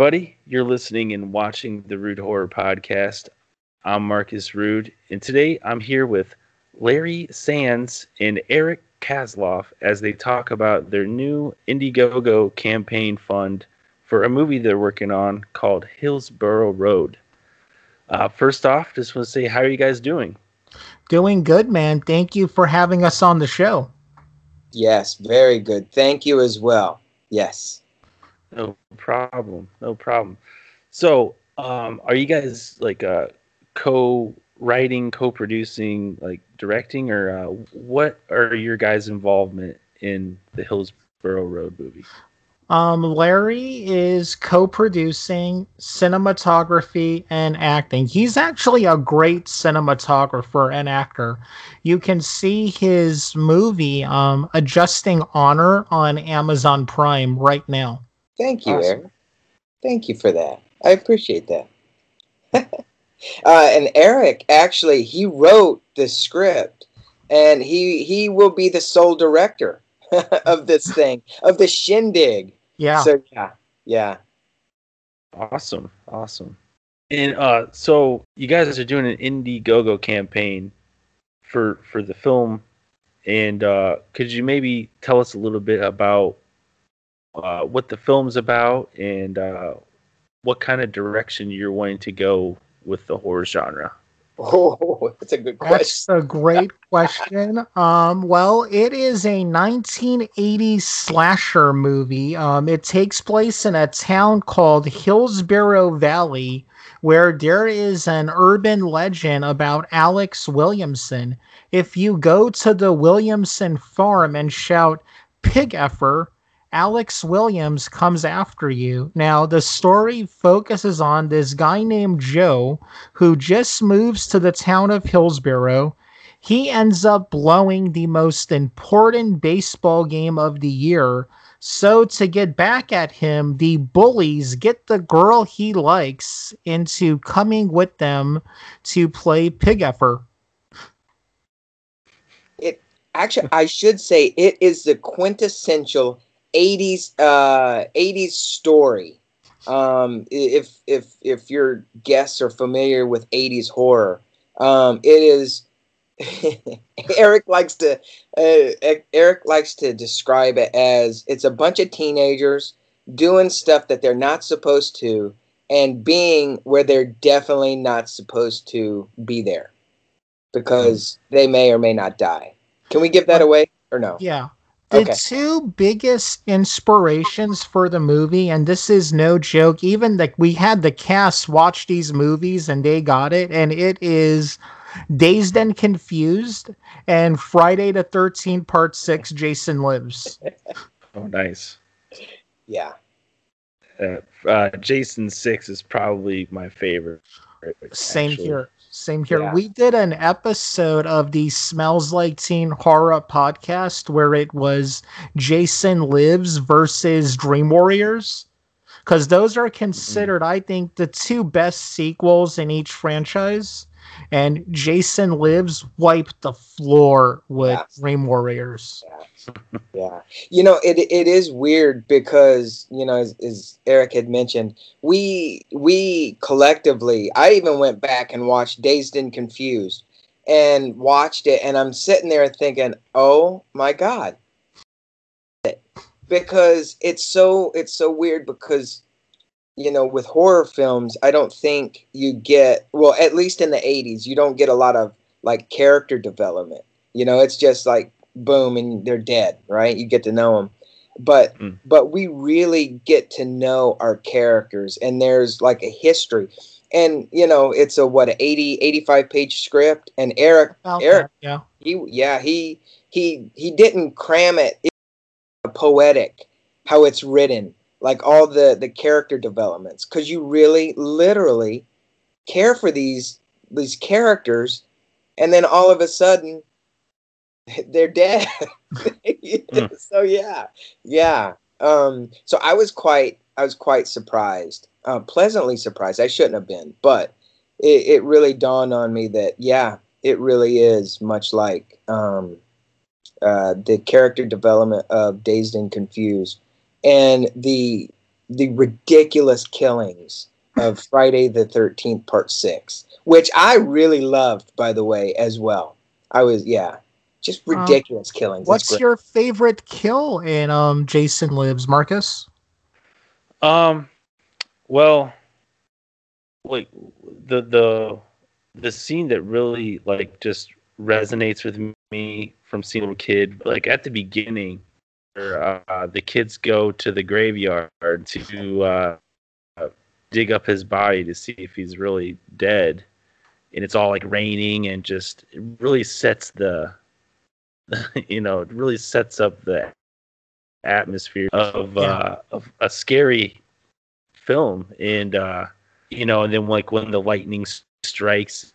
Hello, everybody. You're listening and watching the Rude Horror Podcast. I'm Marcus Rude, and today I'm here with Larry Sands and Eric Kasloff as they talk about their new Indiegogo campaign fund for a movie they're working on called Hillsborough Road. Uh, first off, just want to say, how are you guys doing? Doing good, man. Thank you for having us on the show. Yes, very good. Thank you as well. Yes. No problem. No problem. So, um, are you guys like uh, co-writing, co-producing, like directing, or uh, what are your guys' involvement in the Hillsborough Road movie? Um, Larry is co-producing cinematography and acting. He's actually a great cinematographer and actor. You can see his movie, um, Adjusting Honor, on Amazon Prime right now. Thank you, awesome. Eric. Thank you for that. I appreciate that. uh, and Eric actually he wrote the script, and he he will be the sole director of this thing of the shindig. Yeah. So yeah, yeah. Awesome, awesome. And uh, so you guys are doing an Indiegogo campaign for for the film, and uh, could you maybe tell us a little bit about uh, what the film's about and uh, what kind of direction you're wanting to go with the horror genre? Oh, that's a good question. That's a great question. Um, well, it is a 1980s slasher movie. Um, it takes place in a town called Hillsborough Valley, where there is an urban legend about Alex Williamson. If you go to the Williamson farm and shout "pig effer," Alex Williams comes after you. Now, the story focuses on this guy named Joe who just moves to the town of Hillsborough. He ends up blowing the most important baseball game of the year. So, to get back at him, the bullies get the girl he likes into coming with them to play pig effer. It actually, I should say, it is the quintessential 80s uh 80s story. Um if if if your guests are familiar with 80s horror um it is eric likes to uh, eric likes to describe it as it's a bunch of teenagers doing stuff that they're not supposed to and being where they're definitely not supposed to be there because they may or may not die. Can we give that away or no? Yeah the okay. two biggest inspirations for the movie, and this is no joke, even like we had the cast watch these movies and they got it, and it is Dazed and Confused and Friday the 13th, Part 6, Jason Lives. oh, nice. Yeah. Uh, uh, Jason 6 is probably my favorite. Same actually. here. Same here. Yeah. We did an episode of the Smells Like Teen Horror podcast where it was Jason Lives versus Dream Warriors. Because those are considered, mm-hmm. I think, the two best sequels in each franchise and Jason Lives wiped the floor with yeah. Dream Warriors. Yeah. yeah. You know, it it is weird because, you know, as, as, Eric had mentioned, we we collectively I even went back and watched Dazed and Confused and watched it and I'm sitting there thinking, "Oh my god." Because it's so it's so weird because you know, with horror films, I don't think you get well, at least in the '80s, you don't get a lot of like character development. You know, it's just like boom and they're dead, right? You get to know them. But mm. but we really get to know our characters and there's like a history. And you know, it's a what, 80 85 page script and Eric okay. Eric yeah. He yeah, he he he didn't cram it. It's poetic how it's written like all the the character developments. Because you really literally care for these these characters and then all of a sudden they're dead. Mm. so yeah. Yeah. Um so i was quite i was quite surprised uh, pleasantly surprised. I shouldn't have been but it, it really dawned on me that yeah it really is much like um uh, the character development of dazed and confused and the the ridiculous killings of Friday the 13th, part six, which I really loved, by the way, as well. I was, yeah, just Um, ridiculous killings. What's great. your favorite kill in um Jason Lives, Marcus? Um, well, like the the the scene that really like just resonates with me from seeing a kid, like at the beginning, where uh, the kids go to the graveyard to uh, dig up his body to see if he's really dead, and it's all like raining and just it really sets the, you know, it really sets up the atmosphere of Yeah. uh, of a scary film. And uh you know and then like when the lightning strikes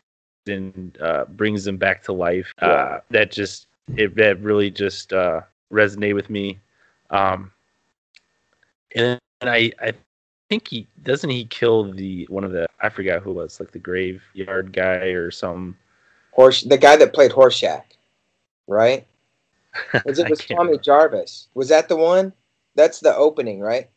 and uh brings him back to life uh that just it that really just uh resonated with me um and, and i i think he doesn't he kill the one of the i forgot who it was like the graveyard guy or some Horse, the guy that played Horshack, right? Was it was Tommy remember. Jarvis? Was that the one? That's the opening, right?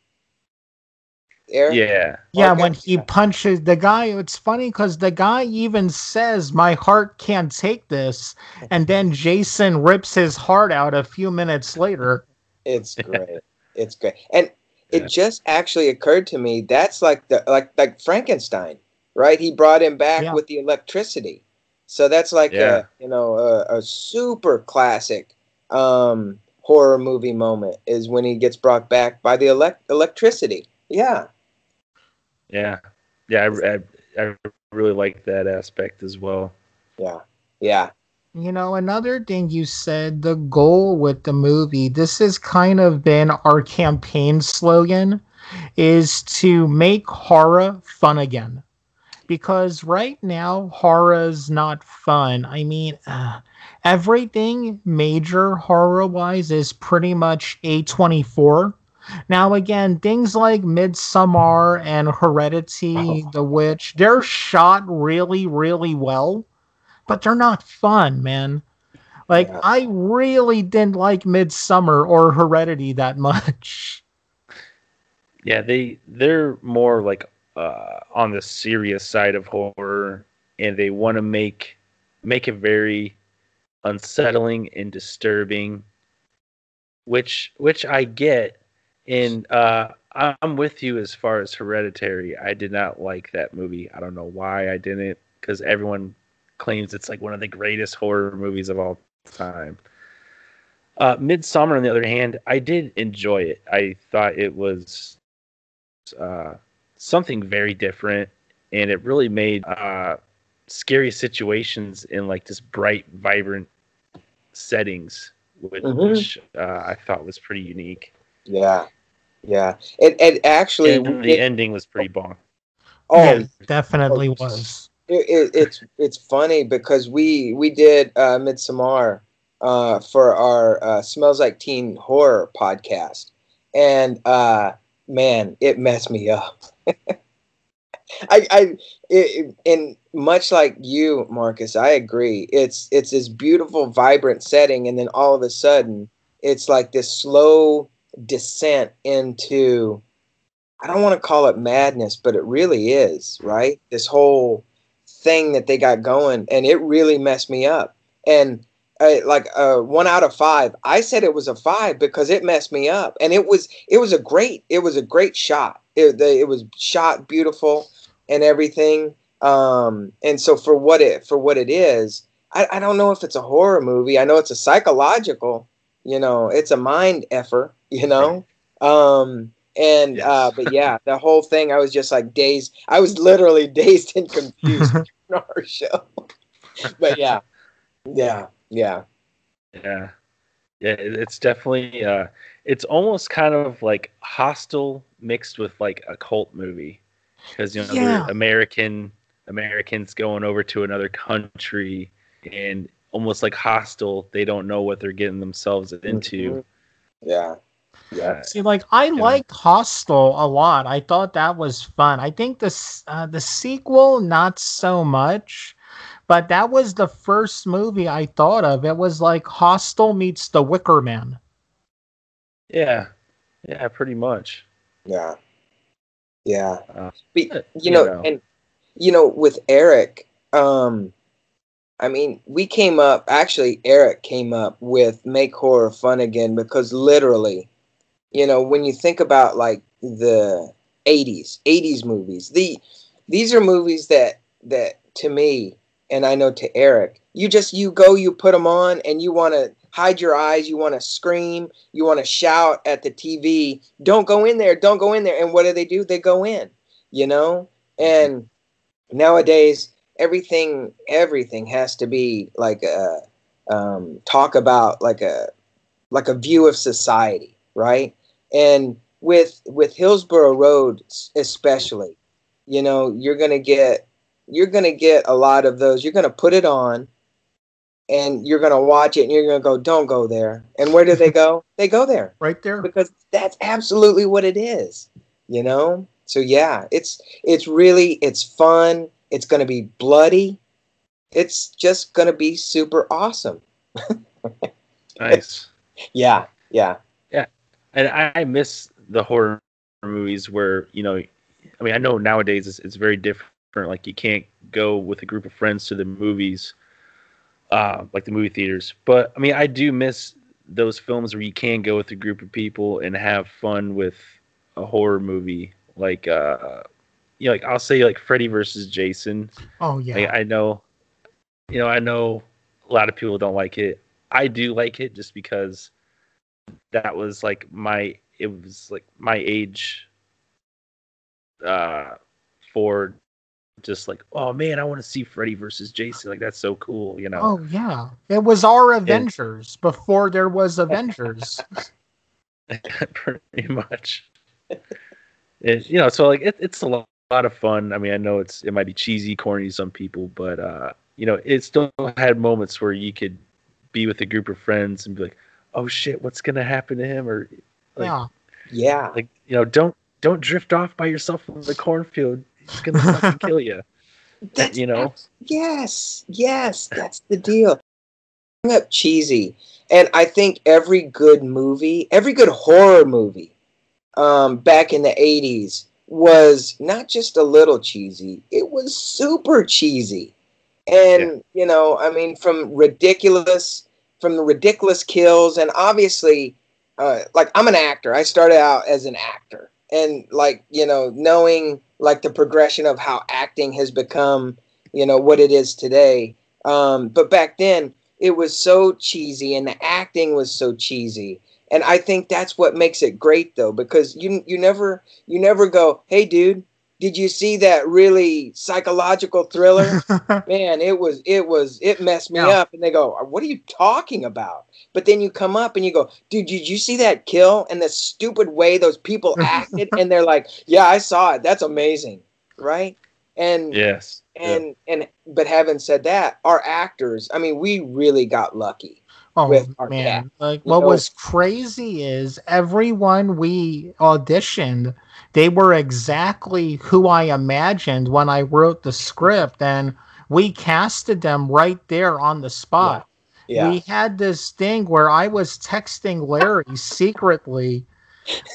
Eric? yeah Yeah, Okay. when he punches the guy, it's funny because the guy even says, My heart can't take this. And then Jason rips his heart out a few minutes later. It's great. it's great. And Yeah. it just actually occurred to me that's like the like like Frankenstein, right? He brought him back Yeah. with the electricity. So that's like Yeah. a you know a, a super classic um horror movie moment is when he gets brought back by the elect- electricity. Yeah. Yeah yeah I, I, I really like that aspect as well Yeah. Yeah. You know, another thing you said, the goal with the movie, this has kind of been our campaign slogan, is to make horror fun again. Because right now, horror is not fun. I mean, uh, everything major horror wise is pretty much A24. Now, again, things like Midsommar and Heredity, The Witch, they're shot really, really well but they're not fun, man. Like Yeah. I really didn't like Midsommar or Heredity that much. Yeah, they they're more like uh, on the serious side of horror, and they want to make make it very unsettling and disturbing, which which I get. And uh, I'm with you as far as Hereditary. I did not like that movie. I don't know why I didn't, because everyone claims it's like one of the greatest horror movies of all time. Uh, Midsommar, on the other hand, I did enjoy it. I thought it was uh, something very different, and it really made uh, scary situations in like this bright, vibrant settings, which, Mhm. which uh, I thought was pretty unique. Yeah. Yeah. And and actually And the did- ending was pretty bon. oh yeah, definitely Oh, was. it, it, it's it's funny because we we did uh, Midsommar uh, for our uh, Smells Like Teen Horror podcast, and uh, man, it messed me up. I, I it, and much like you, Marcus, I agree. It's it's this beautiful, vibrant setting, and then all of a sudden, it's like this slow descent into. I don't want to call it madness, but it really is, right? This whole thing that they got going, and it really messed me up. And uh, like uh, one out of five, I said it was a five because it messed me up, and it was it was a great it was a great shot. It the, it was shot beautiful and everything. Um, and so for what it for what it is, I, I don't know if it's a horror movie. I know it's a psychological, you know, it's a mind effort, you know. Um, and Yes. uh, but yeah, the whole thing, I was just like dazed. I was literally dazed and confused on our show. but yeah, yeah, yeah, Yeah, yeah, it's definitely uh, it's almost kind of like Hostel mixed with like a cult movie because you know Yeah. American Americans going over to another country and almost like Hostel. They don't know what they're getting themselves into. yeah, yeah. See, like I know. liked Hostel a lot. I thought that was fun. I think this uh, the sequel not so much, but that was the first movie I thought of. It was like Hostel meets The Wicker Man. yeah, yeah, pretty much. Yeah, Yeah. Uh, but you you know, know. and you know, with Eric, um, I mean, we came up. Actually, Eric came up with make horror fun again because literally, you know, when you think about like the '80s, '80s movies, the these are movies that that to me, and I know to Eric, you just you go, you put them on, and you want to hide your eyes, you want to scream, you want to shout at the TV, don't go in there, don't go in there. And what do they do? They go in, you know? And nowadays, everything everything has to be like a um, talk about like a like a view of society, right? And with with Hillsborough Road especially, you know, you're gonna get you're gonna get a lot of those. You're gonna put it on and you're gonna watch it and you're gonna go, don't go there. And where do they go? they go there Right there. because that's absolutely what it is, you know. So yeah, it's it's really it's fun. It's gonna be bloody. It's just gonna be super awesome. nice. Yeah, yeah, and I, miss the horror movies where you know, I mean, I know nowadays it's, it's very different. Like you can't go with a group of friends to the movies, uh, like the movie theaters. But I mean, I do miss those films where you can go with a group of people and have fun with a horror movie. Like, uh, you know, like I'll say like Freddy versus Jason. Oh yeah. Like, I know, you know, I know a lot of people don't like it. I do like it just because that was like my it was like my age uh for just like oh man I want to see Freddy versus Jason like that's so cool you know Oh yeah. It was our Avengers before there was Avengers. pretty much it, you know so like it, it's a lot, lot of fun I mean I know it's it might be cheesy corny to some people but uh you know it still had moments where you could be with a group of friends and be like oh shit what's gonna happen to him or like, yeah. yeah. like you know don't don't drift off by yourself in the cornfield he's gonna fucking kill you That's you know? yes, yes, that's the deal. Bring up cheesy, and I think every good movie, every good horror movie, um, back in the '80s was not just a little cheesy; it was super cheesy. And you know, I mean, from ridiculous, from the ridiculous kills, and obviously, uh, like I'm an actor. I started out as an actor, and like you know, knowing like the progression of how acting has become, you know, what it is today. Um, but back then, it was so cheesy, and the acting was so cheesy. And I think that's what makes it great, though, because you you never you never go, hey, dude, did you see that really psychological thriller? Man, it was it was it messed me Yeah. up. And they go, what are you talking about? But then you come up and you go, dude, did you see that kill and the stupid way those people acted? and they're like, yeah, I saw it. That's amazing, right? And yes and and but having said that, our actors, I mean, we really got lucky. Oh with our man. cast, Like you what know? was crazy is everyone we auditioned, they were exactly who I imagined when I wrote the script and we casted them right there on the spot. Yeah. We had this thing where I was texting Larry secretly.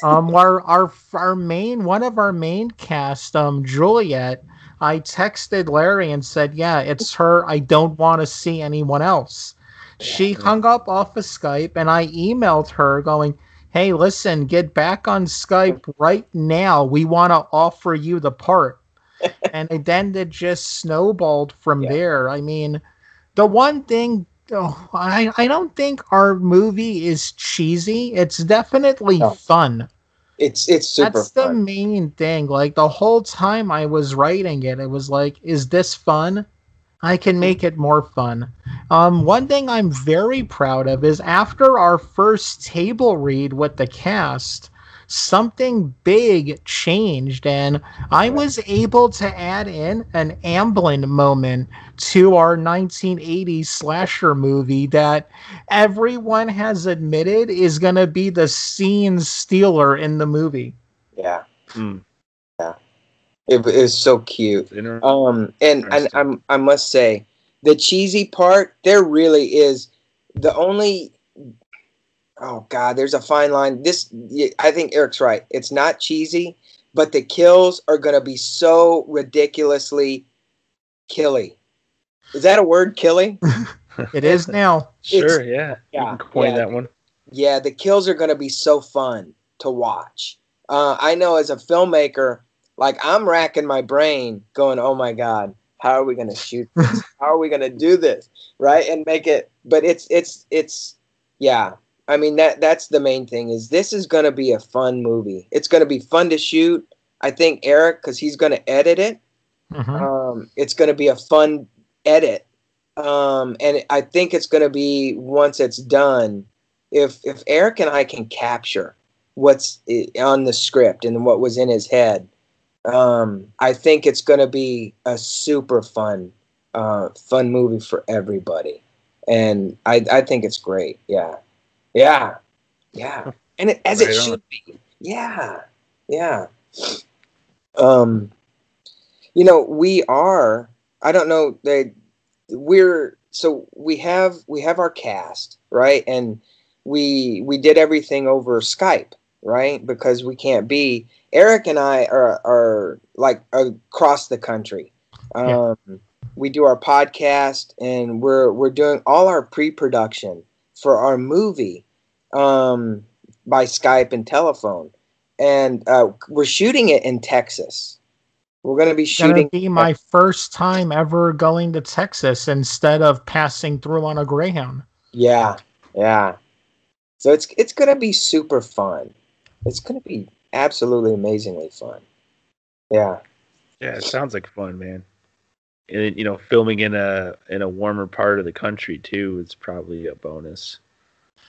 Um, our our our main one of our main cast, um, Juliet. I texted Larry and said, "Yeah, it's her. I don't want to see anyone else." She hung up off of Skype, and I emailed her going, "Hey, listen, get back on Skype right now. We want to offer you the part." and then it just snowballed from Yeah. there. I mean, the one thing oh, I I don't think our movie is cheesy. It's definitely No. fun. It's it's super That's the fun. main thing. Like the whole time I was writing it, it was like, is this fun? I can make it more fun. Um, one thing I'm very proud of is after our first table read with the cast, something big changed, and I was able to add in an Amblin moment to our 1980s slasher movie that everyone has admitted is going to be the scene stealer in the movie. Yeah. Hmm. It, it was so cute. Um, and and I'm I must say, the cheesy part there really is the only. Oh God, there's a fine line. This I think Eric's right. It's not cheesy, but the kills are going to be so ridiculously killy. Is that a word, killy? It is now. Sure, yeah. yeah, You can coin yeah. that one. Yeah, the kills are going to be so fun to watch. Uh, I know as a filmmaker, like I'm racking my brain going, oh my God, how are we going to shoot this? how are we going to do this? Right. And make it, but it's, it's, it's, yeah. I mean, that, that's the main thing is this is going to be a fun movie. It's going to be fun to shoot. I think Eric, cause he's going to edit it. Mhm. Um, it's going to be a fun edit, um, and I think it's going to be once it's done. If if Eric and I can capture what's on the script and what was in his head, um, I think it's going to be a super fun, uh, fun movie for everybody, and I I think it's great. Yeah, yeah, yeah, and it, as it on. should be. Yeah, yeah. Um, you know we are i don't know they we're so we have we have our cast right and we we did everything over skype right because we can't be eric and i are are like across the country um we do our podcast and we're we're doing all our pre-production for our movie um by skype and telephone and uh, we're shooting it in texas we're going to be shooting be my first time ever going to Texas instead of passing through on a Greyhound. Yeah, yeah. So it's it's gonna be super fun. It's gonna be absolutely amazingly fun. Yeah, Yeah, it sounds like fun, man. And you know, filming in a in a warmer part of the country too is probably a bonus.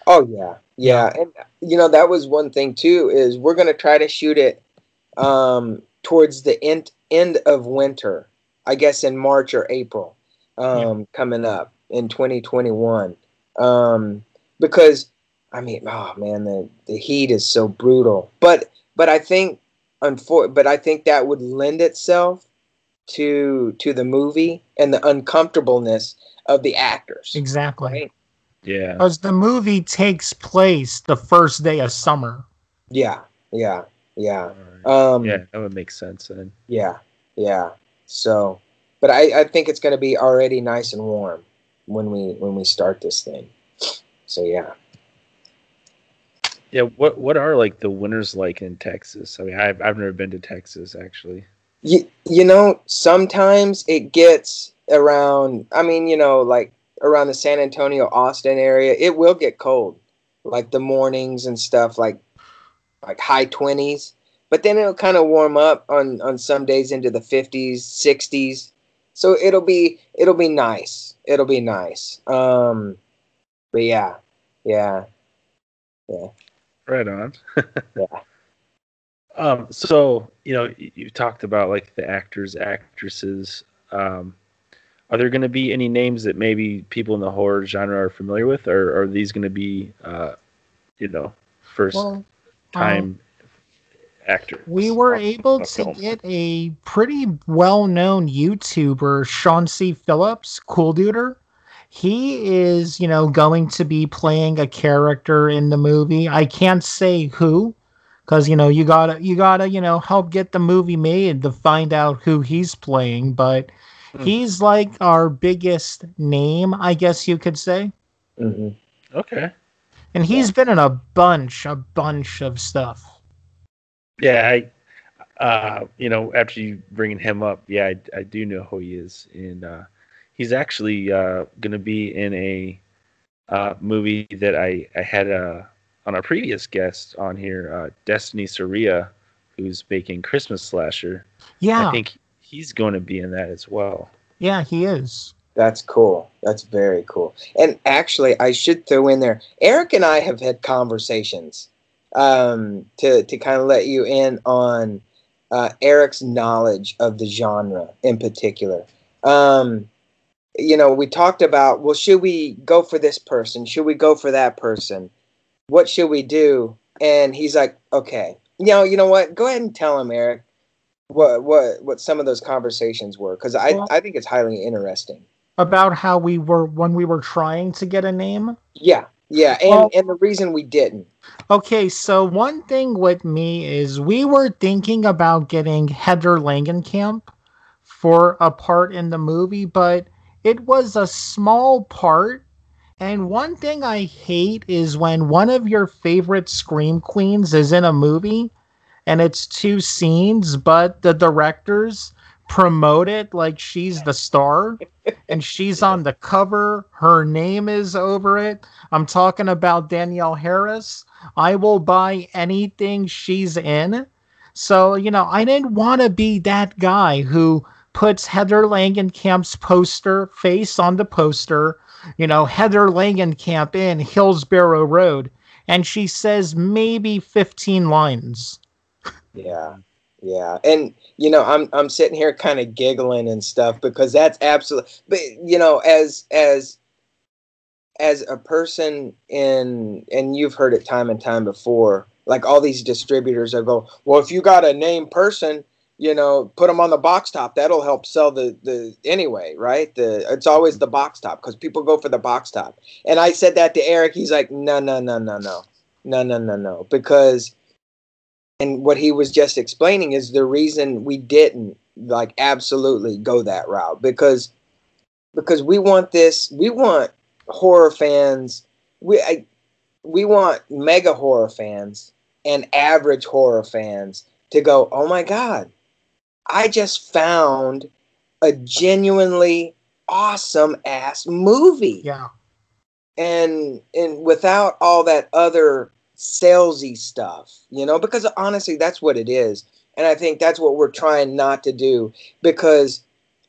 Oh yeah, yeah. And you know that was one thing too is we're gonna try to shoot it um, towards the end end of winter. I guess in March or April, um, coming up in 2021. Um, because I mean, oh man, the the heat is so brutal. But but I think unfor- but I think that would lend itself to to the movie and the uncomfortableness of the actors. Exactly. Right. Yeah. Because the movie takes place the first day of summer. Yeah, yeah, yeah. Alright. Um, yeah, that would make sense then. Yeah, yeah. So, but I, I think it's going to be already nice and warm when we when we start this thing. So yeah. Yeah, what what are like the winters like in Texas? I mean, I've I've never been to Texas actually. You, you know, sometimes it gets around, I mean, you know, like around the San Antonio, Austin area, it will get cold. Like the mornings and stuff, like like high 20s. But then it'll kind of warm up on on some days into the 50s, 60s. So it'll be it'll be nice. It'll be nice. Um but yeah, yeah. Yeah. Right on. Yeah. Um, so you know, you talked about like the actors, actresses. Um, are there going to be any names that maybe people in the horror genre are familiar with, or are these going to be, uh, you know, first Well, time actors? we were on- able on to film? get a pretty well-known YouTuber, Sean C. Phillips, Cool Duder. He is, you know, going to be playing a character in the movie. I can't say who, because you know you gotta you gotta you know help get the movie made to find out who he's playing. But Hmm. he's like our biggest name, I guess you could say. hmm Okay. And he's been in a bunch, a bunch of stuff. Yeah, I, uh, you know, after you bringing him up, yeah, I, I do know who he is, and uh, he's actually uh, going to be in a uh, movie that I I had uh, on a previous guest on here, uh, Destiny Saria, who's making Christmas slasher. Yeah, I think he's going to be in that as well. yeah, he is. That's cool. That's very cool. And actually, I should throw in there. Eric and I have had conversations um, to to kind of let you in on uh, Eric's knowledge of the genre in particular. Um, you know, we talked about well, should we go for this person? Should we go for that person? What should we do? And he's like, okay, you know, you know what? Go ahead and tell him, Eric, what what what some of those conversations were, because I Well- I think it's highly interesting. About how we were when we were trying to get a name. Yeah, Yeah, and well, and the reason we didn't. Okay, so one thing with me is we were thinking about getting Heather Langenkamp for a part in the movie, but it was a small part. And one thing I hate is when one of your favorite Scream Queens is in a movie and it's two scenes, but the directors promote it like she's the star and she's on the cover. Her name is over it. I'm talking about Danielle Harris. I will buy anything she's in. So, you know, I didn't want to be that guy who puts Heather Langenkamp's poster face on the poster, you know, Heather Langenkamp in Hillsborough Road, and she says maybe 15 lines. Yeah. Yeah. And you know, I'm I'm sitting here kind of giggling and stuff because that's absolutely but you know, as as as a person in and you've heard it time and time before, like all these distributors are go, well, if you got a name person, you know, put them on the box top. That'll help sell the the anyway, right? The it's always the box top because people go for the box top. And I said that to Eric. He's like, no, no, no, no, no, no, no, no, no, because. And what he was just explaining is the reason we didn't like absolutely go that route because because we want this we want horror fans we I, we want mega horror fans and average horror fans to go oh my god I just found a genuinely awesome ass movie. Yeah. And and without all that other salesy stuff, you know, because honestly that's what it is. And I think that's what we're trying not to do because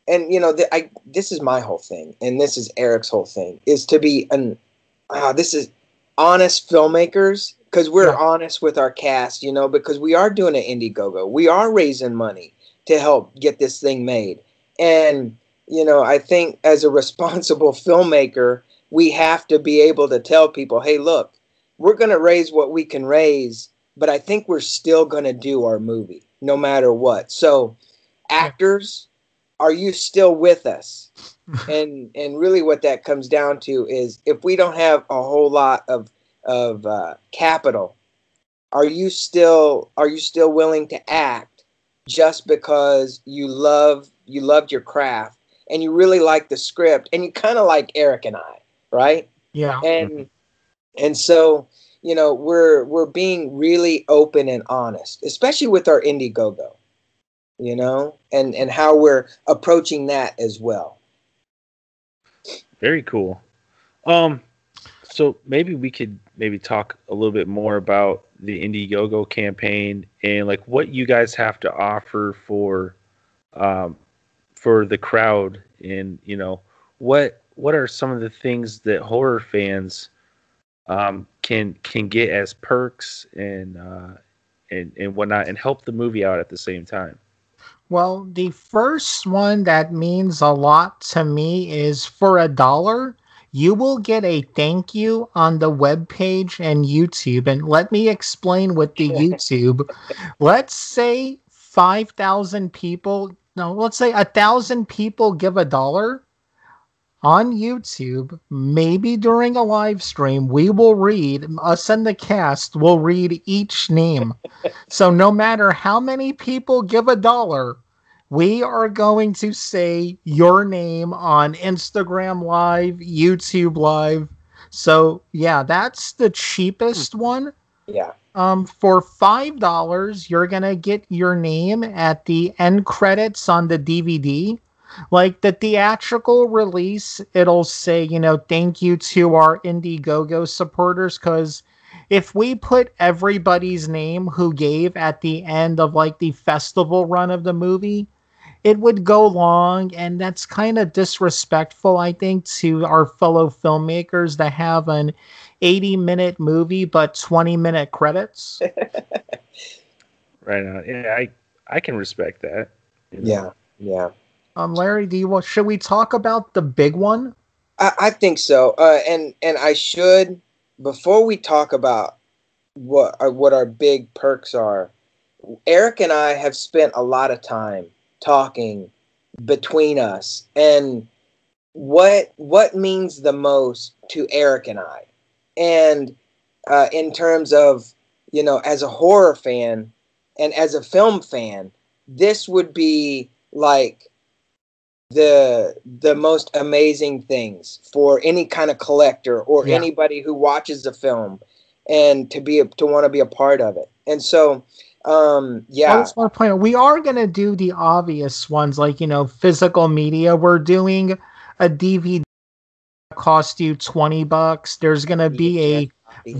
and you know, the, I this is my whole thing and this is Eric's whole thing is to be an uh, this is honest filmmakers because we're yeah. honest with our cast, you know, because we are doing an Indiegogo. We are raising money to help get this thing made. And, you know, I think as a responsible filmmaker, we have to be able to tell people, hey, look, we're going to raise what we can raise, but I think we're still going to do our movie no matter what. So, actors, are you still with us? and and really what that comes down to is if we don't have a whole lot of of uh, capital, are you still are you still willing to act just because you love you loved your craft and you really like the script and you kind of like Eric and I, right? Yeah. And and so, you know, we're we're being really open and honest, especially with our Indiegogo. You know, and and how we're approaching that as well. Very cool. Um so maybe we could maybe talk a little bit more about the Indiegogo campaign and like what you guys have to offer for um, for the crowd and you know what what are some of the things that horror fans um, can can get as perks and uh, and and whatnot and help the movie out at the same time. Well, the first one that means a lot to me is for a dollar you will get a thank you on the web page and YouTube. And let me explain with the YouTube. let's say 5,000 people, no, let's say a thousand people give a dollar on YouTube, maybe during a live stream, we will read, us and the cast will read each name. so no matter how many people give a dollar, we are going to say your name on Instagram Live, YouTube Live. So yeah, that's the cheapest hmm. one. Yeah. Um, for five dollars, you're gonna get your name at the end credits on the DVD. Like the theatrical release, it'll say, you know, thank you to our Indiegogo supporters because if we put everybody's name who gave at the end of like the festival run of the movie, it would go long, and that's kind of disrespectful, I think, to our fellow filmmakers to have an 80 minute movie but 20 minute credits. right on. Yeah, I I can respect that. You know? Yeah, yeah. Um, Larry, do you want? Should we talk about the big one? I, I think so. Uh, and and I should before we talk about what uh, what our big perks are. Eric and I have spent a lot of time talking between us and what what means the most to Eric and I. and uh, in terms of you know as a horror fan and as a film fan this would be like the the most amazing things for any kind of collector or Yeah. anybody who watches the film and to be a, to want to be a part of it and so um I yeah just want to point out we are going to do the obvious ones like you know physical media. We're doing a DVD cost you twenty bucks. There's going to be a.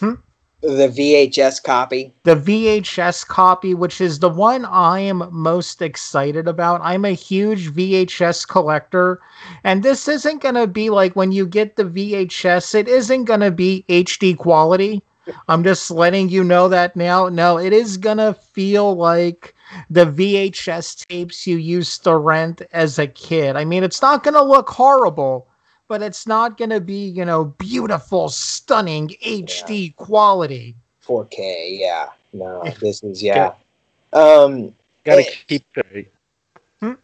Hmm? the VHS copy the VHS copy, which is the one I am most excited about. I'm a huge VHS collector, and this isn't going to be like when you get the VHS, it isn't going to be HD quality. I'm just letting you know that now. No, it is going to feel like the VHS tapes you used to rent as a kid. I mean, it's not going to look horrible. But it's not going to be, you know, beautiful, stunning HD quality. 4K yeah no this is yeah um Got to Eh. keep it. Hmm?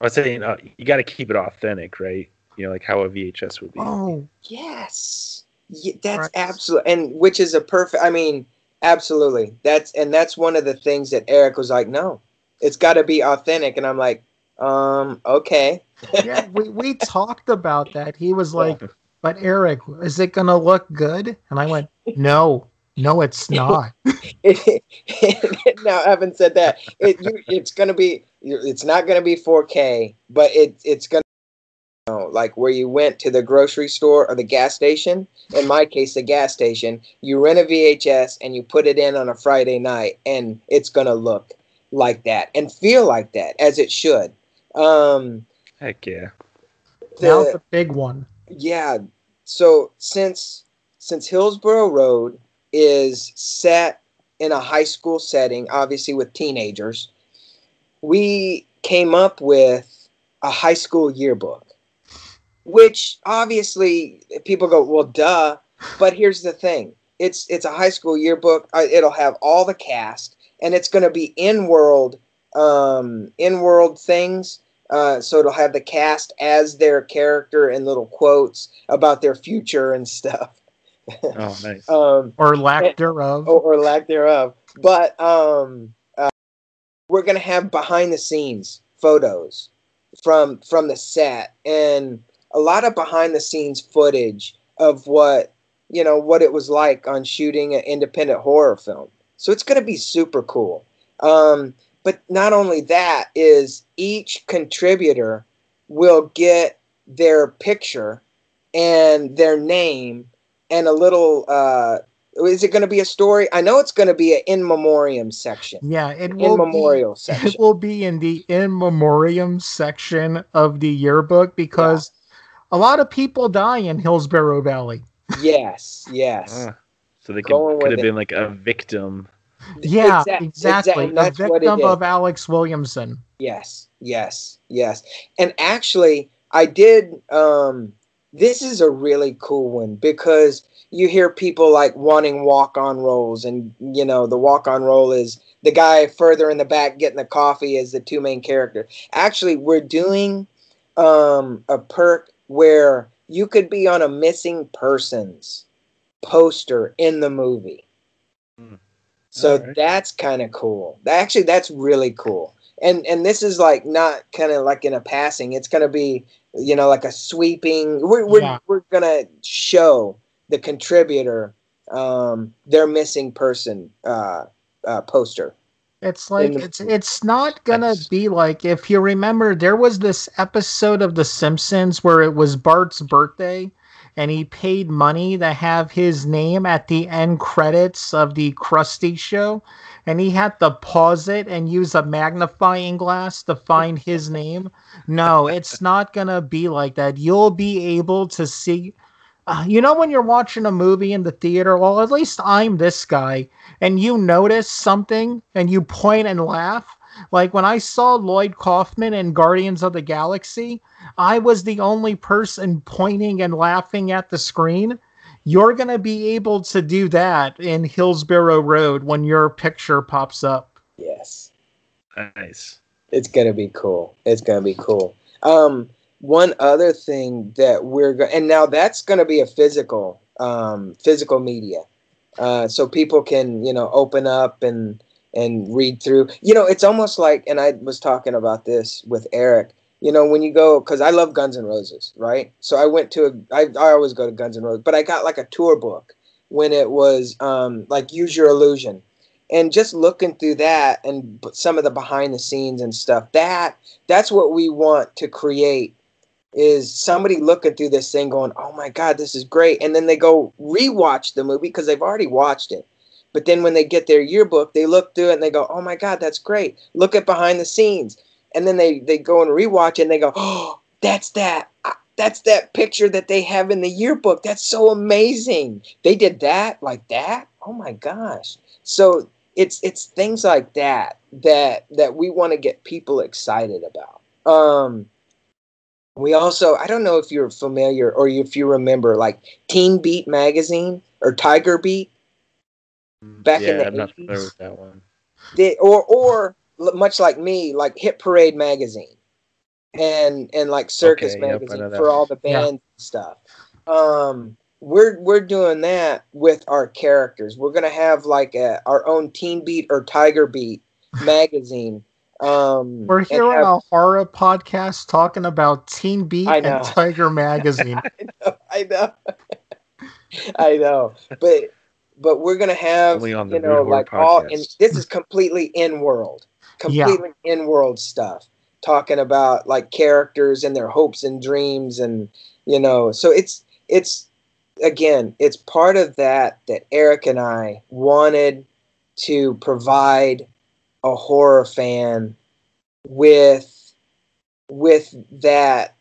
I was saying uh, you got to keep it authentic, right? You know, like how a VHS would be. Oh, Yes, yeah, that's Right. absolutely, and which is a perfect. I mean, absolutely. That's and that's one of the things that Eric was like, no, it's got to be authentic, and I'm like, um, okay, yeah, we, we talked about that. He was like, but Eric, is it going to look good? And I went, no, no, it's not. now, having said that, it you, it's gonna be, it's not gonna be 4K, but it it's gonna. You know, like where you went to the grocery store or the gas station. In my case, the gas station. You rent a VHS and you put it in on a Friday night, and it's gonna look like that and feel like that as it should. Um, Heck yeah. now the- the big one. yeah so since since hillsborough road is set in a high school setting obviously with teenagers we came up with a high school yearbook which obviously people go well duh but here's the thing it's it's a high school yearbook Uh, it'll have all the cast and it's going to be in world um in world things uh, so it'll have the cast as their character and little quotes about their future and stuff, Oh, nice. um, Or lack thereof. or, or lack thereof. But um, uh, we're gonna have behind the scenes photos from from the set and a lot of behind the scenes footage of what you know what it was like on shooting an independent horror film. So it's gonna be super cool. Um, but not only that is each contributor will get their picture and their name and a little uh is it going to be a story i know it's going to be an in memoriam section yeah, it in will memorial Be, section it will be in the in memoriam section of the yearbook because a lot of people die in Hillsborough Valley. yes yes Ah, so they could, could have it. been like a victim. Yeah, Exact- exactly. exact- The that's what it victim of Alex Williamson. Yes, yes, yes. And actually, I did. Um, this is a really cool one because you hear people like wanting walk on roles, and you know, the walk on role is the guy further in the back getting the coffee as the two main character. Actually, we're doing um, a perk where you could be on a missing persons poster in the movie. Hmm. So Alright. that's kind of cool. Actually, that's really cool. And and this is like not kind of like in a passing. It's gonna be you know like a sweeping. We're we're, Yeah. we're gonna show the contributor um, their missing person uh, uh, poster. It's like the- it's it's not gonna be like if you remember there was this episode of The Simpsons where it was Bart's birthday and he paid money to have his name at the end credits of the Krusty show and he had to pause it and use a magnifying glass to find his name. No, it's not gonna be like that. You'll be able to see uh, you know when you're watching a movie in the theater, well at least I'm this guy and you notice something and you point and laugh. Like when I saw Lloyd Kaufman in Guardians of the Galaxy, I was the only person pointing and laughing at the screen. You're going to be able to do that in Hillsborough Road when your picture pops up. Yes, Nice. it's gonna be cool. It's gonna be cool. Um, one other thing that we're going and now that's gonna be a physical um, physical media, uh, so people can you know open up and and read through. You know, it's almost like, and I was talking about this with Eric. You know, when you go, because I love Guns N' Roses, right? So I went to a, I, I always go to Guns N' Roses, but I got like a tour book when it was um, like Use Your Illusion. And just looking through that and some of the behind the scenes and stuff, that that's what we want to create is somebody looking through this thing going, "Oh my god, this is great." And then they go rewatch the movie because they've already watched it. But then when they get their yearbook, they look through it and they go, "Oh my god, that's great. Look at behind the scenes." And then they they go and rewatch it and they go, "Oh, that's that. That's that picture that they have in the yearbook. That's so amazing. They did that like that. Oh my gosh." So it's it's things like that that that we want to get people excited about. Um we also I don't know if you're familiar or if you remember like Teen Beat magazine or Tiger Beat back yeah, in the I'm 80s. not familiar with that one. They, or or much like me, like Hit Parade magazine, and and like Circus okay, magazine yep, for all the bands yeah. and stuff. Um, we're we're doing that with our characters. We're gonna have like a, our own Teen Beat or Tiger Beat magazine. Um, we're here on have, a horror podcast talking about Teen Beat and Tiger Magazine. I know, I know, I know, but but we're gonna have you know like podcast. all and this is completely in world completely yeah. in world stuff talking about like characters and their hopes and dreams and you know so it's it's again it's part of that that eric and i wanted to provide a horror fan with with that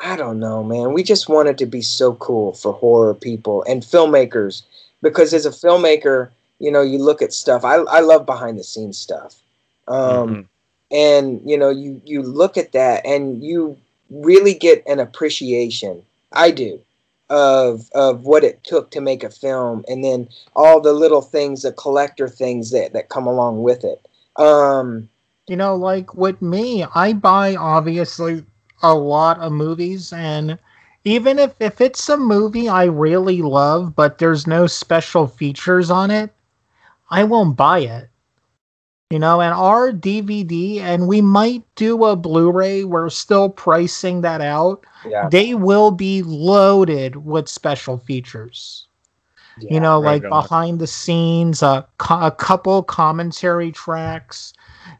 i don't know man we just wanted to be so cool for horror people and filmmakers because as a filmmaker, you know, you look at stuff. I I love behind the scenes stuff, um, mm-hmm. and you know, you you look at that and you really get an appreciation. I do of of what it took to make a film, and then all the little things, the collector things that that come along with it. Um, you know, like with me, I buy obviously a lot of movies and even if if it's a movie I really love but there's no special features on it, I won't buy it. You know, and our DVD and we might do a Blu-ray, we're still pricing that out. Yeah. They will be loaded with special features. Yeah, you know, like behind the scenes, a, a couple commentary tracks,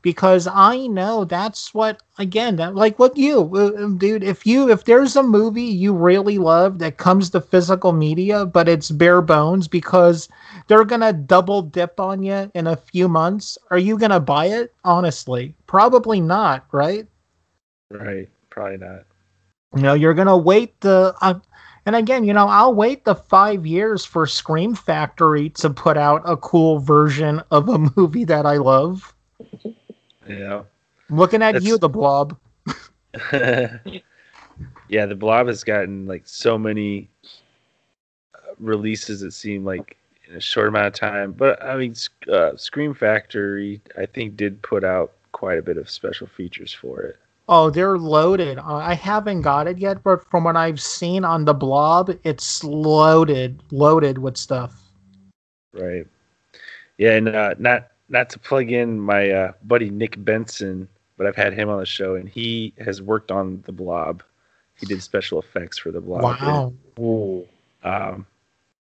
because I know that's what again that like what you uh, um, dude if you if there's a movie you really love that comes to physical media but it's bare bones because they're going to double dip on you in a few months are you going to buy it? Honestly probably not right? Right probably not. You know you're going to wait the uh, and again, you know, I'll wait the five years for Scream Factory to put out a cool version of a movie that I love. Yeah. I'm looking at That's... you, the blob. yeah, the blob has gotten like so many uh, releases. It seemed like in a short amount of time. But I mean, uh, Scream Factory, I think, did put out quite a bit of special features for it. Oh, they're loaded. Uh, I haven't got it yet, but from what I've seen on the blob, it's loaded, loaded with stuff. Right. Yeah, and uh, not not to plug in my uh, buddy Nick Benson, but I've had him on the show, and he has worked on the Blob. He did special effects for the Blob. Wow. And, um,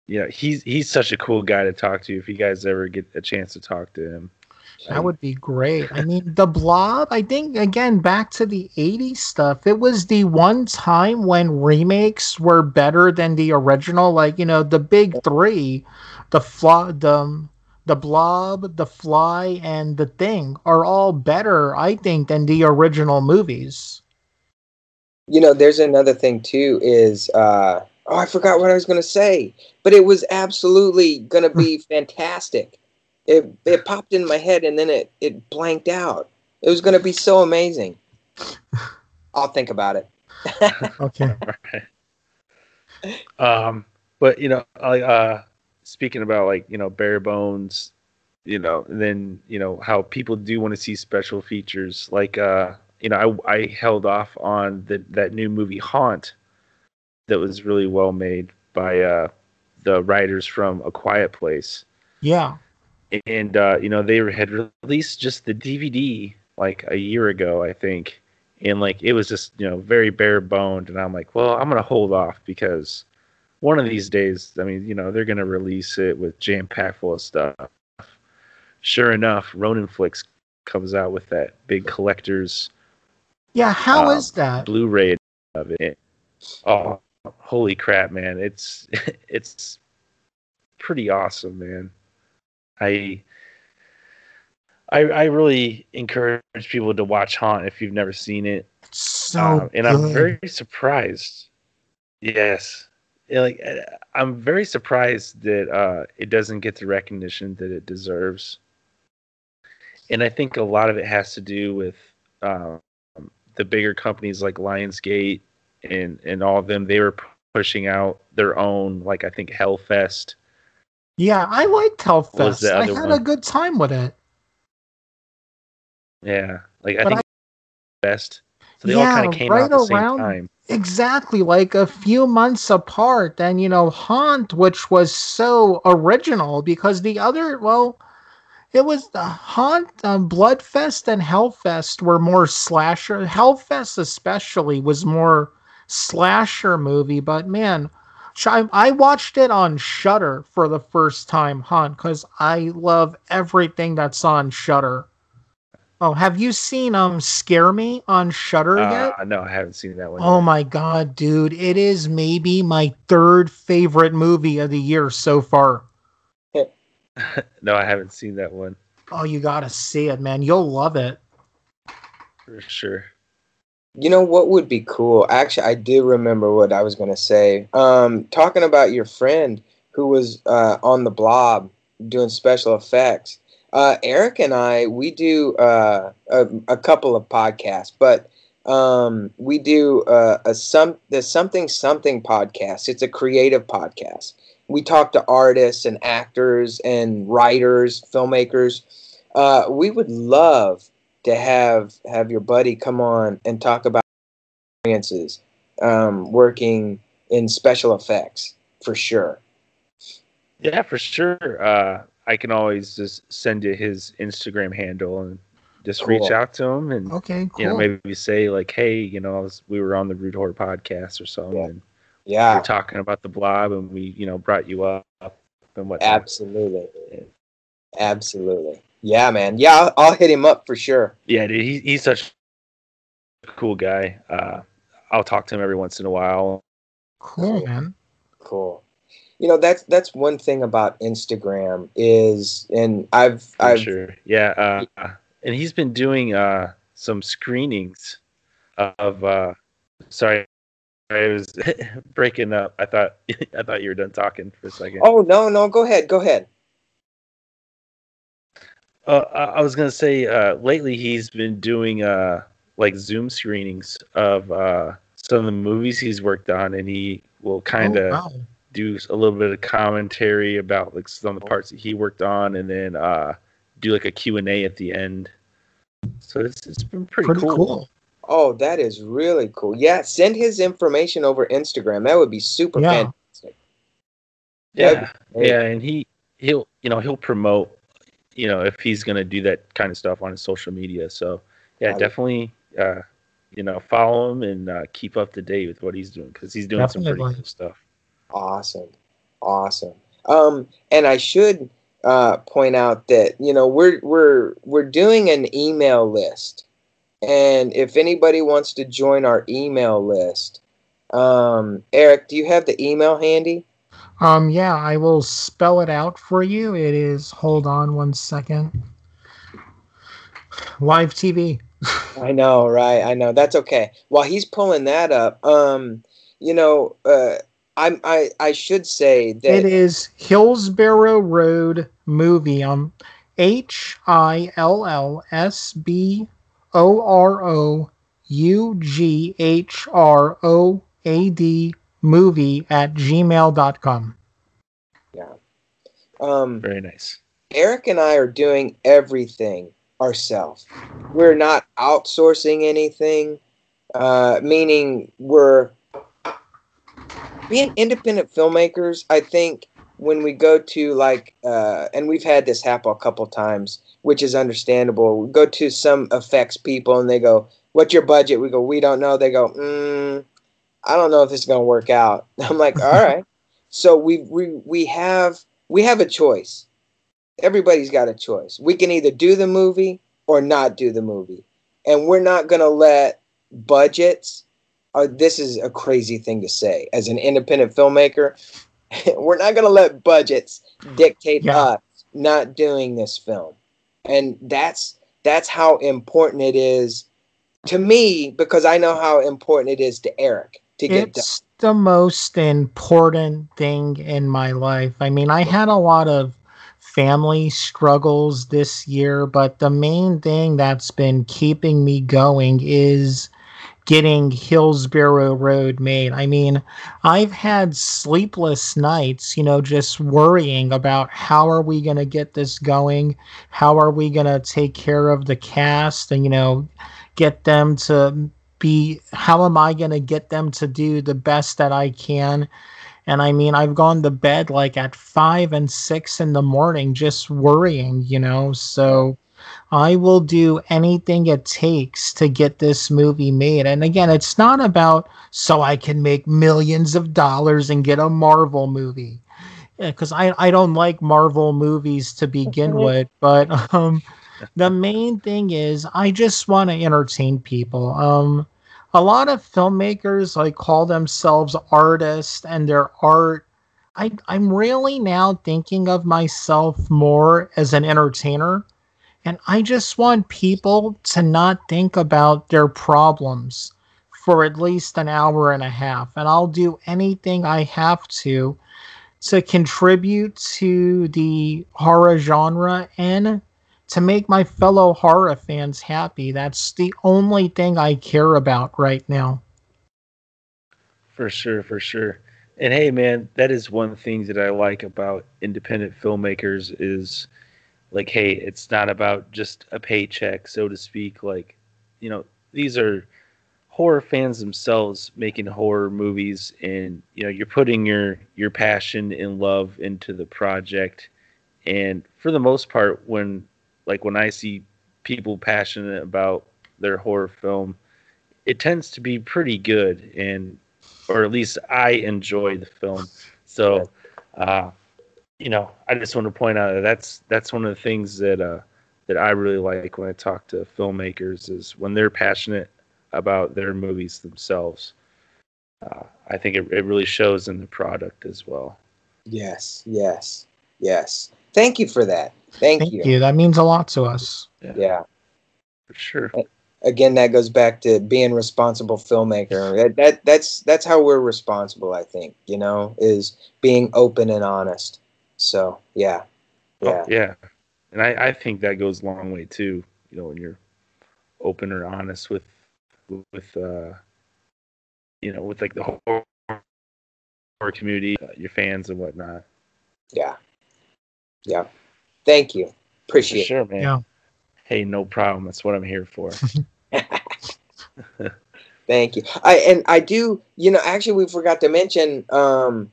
you know, he's he's such a cool guy to talk to. If you guys ever get a chance to talk to him, that would be great. I mean, the Blob. I think again back to the '80s stuff. It was the one time when remakes were better than the original. Like you know, the big three, the flaw, the the Blob, The Fly, and The Thing are all better, I think, than the original movies. You know, there's another thing too. Is uh, oh, I forgot what I was going to say, but it was absolutely going to be fantastic. It it popped in my head and then it it blanked out. It was going to be so amazing. I'll think about it. okay. Um, but you know, I uh speaking about like you know bare bones you know then you know how people do want to see special features like uh you know i i held off on the that new movie haunt that was really well made by uh the writers from A Quiet Place. Yeah. And uh, you know they had released just the DVD like a year ago, I think, and like it was just you know very bare boned, and I'm like, well, I'm gonna hold off because one of these days, I mean, you know, they're gonna release it with jam packed full of stuff. Sure enough, Ronin Flix comes out with that big collector's Yeah, how Um, is that? Blu-ray of it. Oh, holy crap, man! It's it's pretty awesome, man. I I I really encourage people to watch Haunt if you've never seen it. So Um, and I'm very surprised. Yes. Like uh, I'm very surprised that uh, it doesn't get the recognition that it deserves. And I think a lot of it has to do with um, the bigger companies like Lionsgate and and all of them. They were pushing out their own, like I think Hellfest. Yeah, I liked Hellfest. I had one? a good time with it. Yeah, like I But think best. So they all Yeah, kind of came right out at the same around- time. Exactly, like a few months apart. And, you know, Haunt, which was so original because the other, well, it was the Haunt, um, Bloodfest, and Hellfest were more slasher. Hellfest, especially, was more slasher movie. But man, I, I watched it on Shudder for the first time, Haunt, because I love everything that's on Shudder. Oh, have you seen um Scare Me on Shudder yet? Uh, no, I haven't seen that one. Oh yet. my god, dude. It is maybe my third favorite movie of the year so far. no, I haven't seen that one Oh, you gotta see it, man. You'll love it. for sure. You know what would be cool? Actually, I do remember what I was going to say. Um, talking about your friend who was uh, on the blob doing special effects. Uh, Eric and I, we do uh, a, a couple of podcasts, but um, we do uh, a some the something something podcast. It's a creative podcast. We talk to artists and actors and writers, filmmakers. Uh, we would love to have have your buddy come on and talk about experiences um, working in special effects for sure. Yeah, for sure. Uh, I can always just send you his Instagram handle and just reach out to him and Okay, cool. you know maybe say like, hey, you know, I was, we were on the Root Horror podcast or something, Yeah. and Yeah, we're talking about the blob, and we you know brought you up and what. absolutely, absolutely. Yeah, man. Yeah, I'll, I'll hit him up for sure. Yeah, dude, he, he's such a cool guy. Uh, I'll talk to him every once in a while. cool, man. Cool. You know that's that's one thing about Instagram is, and I've For I've sure. Yeah, uh, and he's been doing uh, some screenings of. Uh, sorry, I was breaking up. I thought I thought you were done talking for a second. oh no no go ahead go ahead. Uh, I I was gonna say uh, lately he's been doing uh, like Zoom screenings of uh, some of the movies he's worked on, and he will kind of Oh, wow. do a little bit of commentary about like some of the parts that he worked on, and then uh, do like a Q and A at the end. So it's it's been pretty, Pretty cool. cool. Oh, that is really cool. Yeah, send his information over Instagram. That would be super Yeah. fantastic. Yeah, yeah, and he he'll you know he'll promote you know if he's gonna do that kind of stuff on his social media. So yeah, Got definitely uh, you know follow him and uh, keep up to date with what he's doing because he's doing some pretty cool stuff. Awesome, awesome. Um, and I should uh, point out that you know we're we're we're doing an email list, and if anybody wants to join our email list, um, Eric, do you have the email handy? Um, yeah, I will spell it out for you. It is hold on one second. Live TV. I know, right? I know. That's okay. While he's pulling that up, um, you know, uh, I'm I I should say that It is Hillsborough Road movie. Um, H I L L S B O R O U G H R O A D movie at gmail.com. Yeah. Um, Very nice. Eric and I are doing everything ourselves. We're not outsourcing anything, uh, meaning we're being independent filmmakers. I think when we go to like, uh, and we've had this happen a couple times, which is understandable. We go to some effects people and they go, "What's your budget?" We go, "We don't know." They go, mm, "I don't know if this is gonna work out." I'm like, "All right." So we we we have we have a choice. Everybody's got a choice. We can either do the movie or not do the movie, and we're not gonna let budgets. Uh, this is a crazy thing to say as an independent filmmaker. we're not gonna let budgets dictate Yeah. us not doing this film, and that's that's how important it is to me because I know how important it is to Eric to get done. it's the most important thing in my life. I mean, I had a lot of family struggles this year, but the main thing that's been keeping me going is getting Hillsborough Road made. I mean, I've had sleepless nights, you know, just worrying about how are we going to get this going? How are we going to take care of the cast and, you know, get them to be how am I going to get them to do the best that I can? And I mean, I've gone to bed like at five and six in the morning just worrying, you know. So I will do anything it takes to get this movie made. And again, it's not about so I can make millions of dollars and get a Marvel movie. Because I, I don't like Marvel movies to begin with, but um, the main thing is I just want to entertain people. Um, a lot of filmmakers like call themselves artists and their art. I, I'm really now thinking of myself more as an entertainer. And I just want people to not think about their problems for at least an hour and a half. And I'll do anything I have to to contribute to the horror genre and to make my fellow horror fans happy. That's the only thing I care about right now. For sure, for sure. And hey, man, that is one thing that I like about independent filmmakers is like, hey, it's not about just a paycheck, so to speak. Like, you know, these are horror fans themselves making horror movies, and you know, you're putting your your passion and love into the project. And for the most part, when like when I see people passionate about their horror film, it tends to be pretty good and or at least I enjoy the film. So, uh, you know, I just want to point out that that's that's one of the things that uh, that I really like when I talk to filmmakers is when they're passionate about their movies themselves. Uh, I think it, it really shows in the product as well. Yes, yes, yes. Thank you for that. Thank, Thank you. you. That means a lot to us. Yeah. For sure. Again, that goes back to being responsible filmmaker. That, that that's that's how we're responsible. I think you know is being open and honest. So yeah, yeah, Oh, yeah. And I, I think that goes a long way too. You know, when you're open or honest with with uh you know, with like the whole horror community, uh, your fans and whatnot. yeah, yeah. Thank you. For Appreciate sure, man. Yeah. Hey, no problem. That's what I'm here for. Thank you. I and I do. You know, actually, we forgot to mention. Um,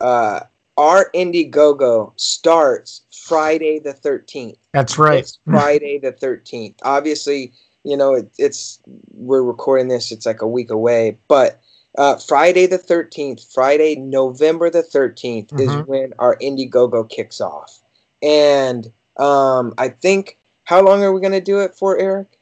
uh, our Indiegogo starts Friday the thirteenth. That's right. It's Friday the 13th. Obviously, you know, it, it's we're recording this, it's like a week away, but uh, Friday the 13th, Friday, November the 13th is Mhm. when our Indiegogo kicks off. And um, I think, how long are we going to do it for, Eric?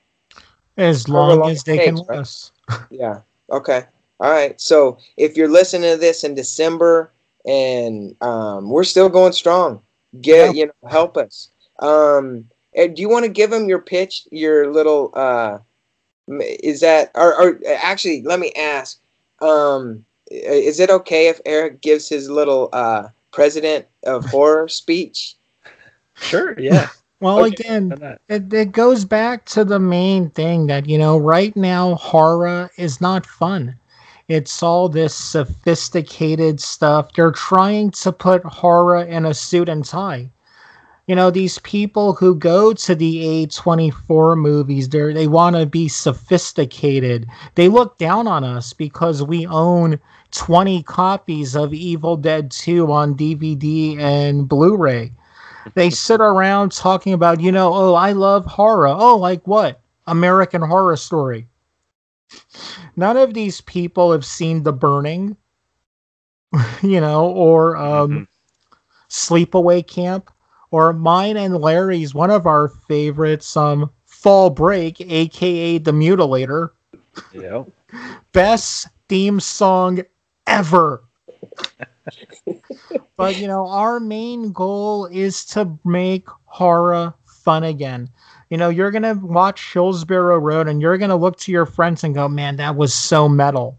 As long long as they can takes, let right? us. Yeah. Okay. All right. So if you're listening to this in December and um, we're still going strong, get you know help us. Um, do you want to give them your pitch, your little? Uh, is that or, or actually? Let me ask. Um, is it okay if Eric gives his little uh, president of horror speech? Sure, yeah. Well, Okay. again, it, it goes back to the main thing that you know right now horror is not fun it's all this sophisticated stuff they're trying to put horror in a suit and tie you know these people who go to the a24 movies they they want to be sophisticated they look down on us because we own 20 copies of Evil Dead 2 on DVD and Blu ray. They sit around talking about, you know, oh, I love horror. Oh, like what? American Horror Story. None of these people have seen The Burning, you know, or um, mm-hmm. Sleepaway Camp, or mine and Larry's, one of our favorites, um, Fall Break, aka The Mutilator. Yeah. Best theme song ever. but you know, our main goal is to make horror fun again. You know, you're gonna watch Hillsborough Road and you're gonna look to your friends and go, Man, that was so metal.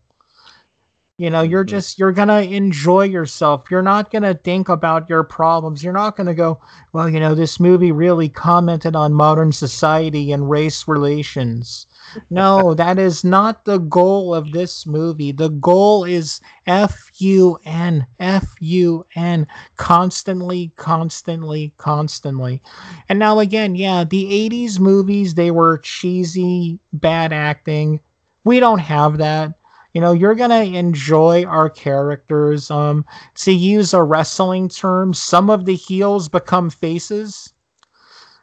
You know, you're mm-hmm. just you're gonna enjoy yourself. You're not gonna think about your problems. You're not gonna go, well, you know, this movie really commented on modern society and race relations. No, that is not the goal of this movie. The goal is F U N, F U N, constantly, constantly, constantly. And now, again, yeah, the 80s movies, they were cheesy, bad acting. We don't have that you know you're gonna enjoy our characters um to use a wrestling term some of the heels become faces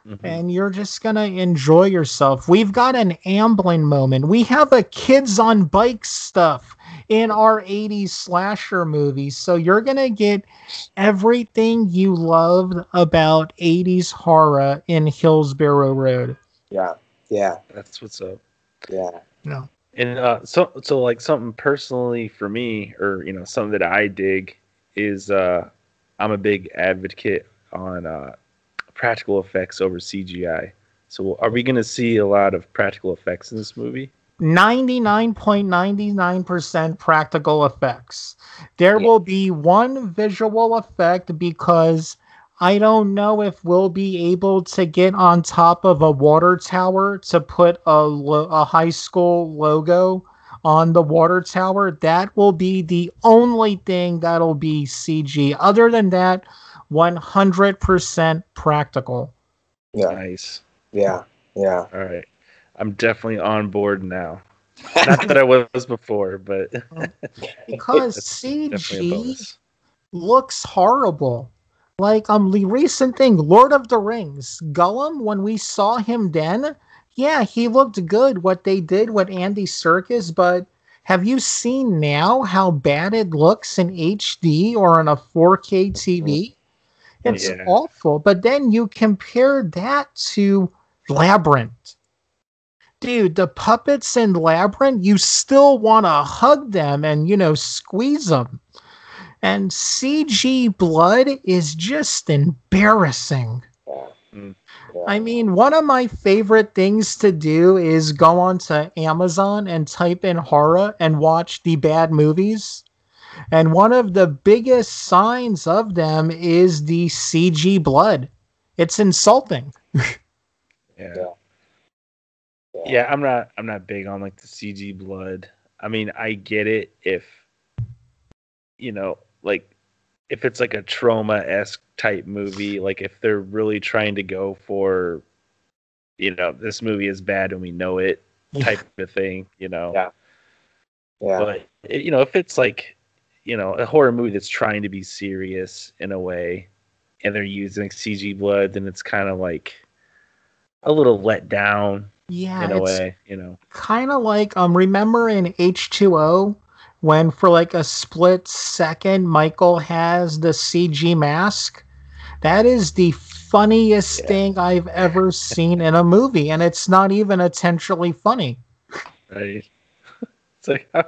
mm-hmm. and you're just gonna enjoy yourself. We've got an Amblin moment. We have a kids on bikes stuff in our 80s slasher movies. So you're gonna get everything you loved about 80s horror in hillsborough road. Yeah yeah. That's what's up. Yeah. No. And uh, so so like something personally for me, or you know, something that I dig is uh, I'm a big advocate on uh, practical effects over CGI. So are we going to see a lot of practical effects in this movie? 99.99% practical effects. There yeah. will be one visual effect because I don't know if we'll be able to get on top of a water tower to put a, lo- a high school logo on the water tower. That will be the only thing that'll be CG. Other than that, 100% practical. Yeah. Nice. Yeah. Yeah. All right. I'm definitely on board now. Not that I was before, but because CG looks horrible. Like um the recent thing, Lord of the Rings, Gollum, when we saw him then, yeah, he looked good what they did with Andy Serkis, but have you seen now how bad it looks in HD or on a 4K TV? It's yeah. awful. But then you compare that to Labyrinth. Dude, the puppets in Labyrinth, you still want to hug them and, you know, squeeze them. And CG blood is just embarrassing. Mm. I mean, one of my favorite things to do is go onto Amazon and type in horror and watch the bad movies. And one of the biggest signs of them is the CG blood. It's insulting. yeah. Yeah, I'm not I'm not big on like the CG blood. I mean, I get it if you know, like if it's like a Troma-esque type movie, like if they're really trying to go for, you know, this movie is bad and we know it type of thing, you know. Yeah. Yeah. But you know, if it's like, you know, a horror movie that's trying to be serious in a way, and they're using CG blood, then it's kind of like a little let down. Yeah, in a way, you know. Kind of like um, remember in H two O when for like a split second Michael has the CG mask. That is the funniest yeah. thing I've ever seen in a movie, and it's not even intentionally funny. Right. It's like, how,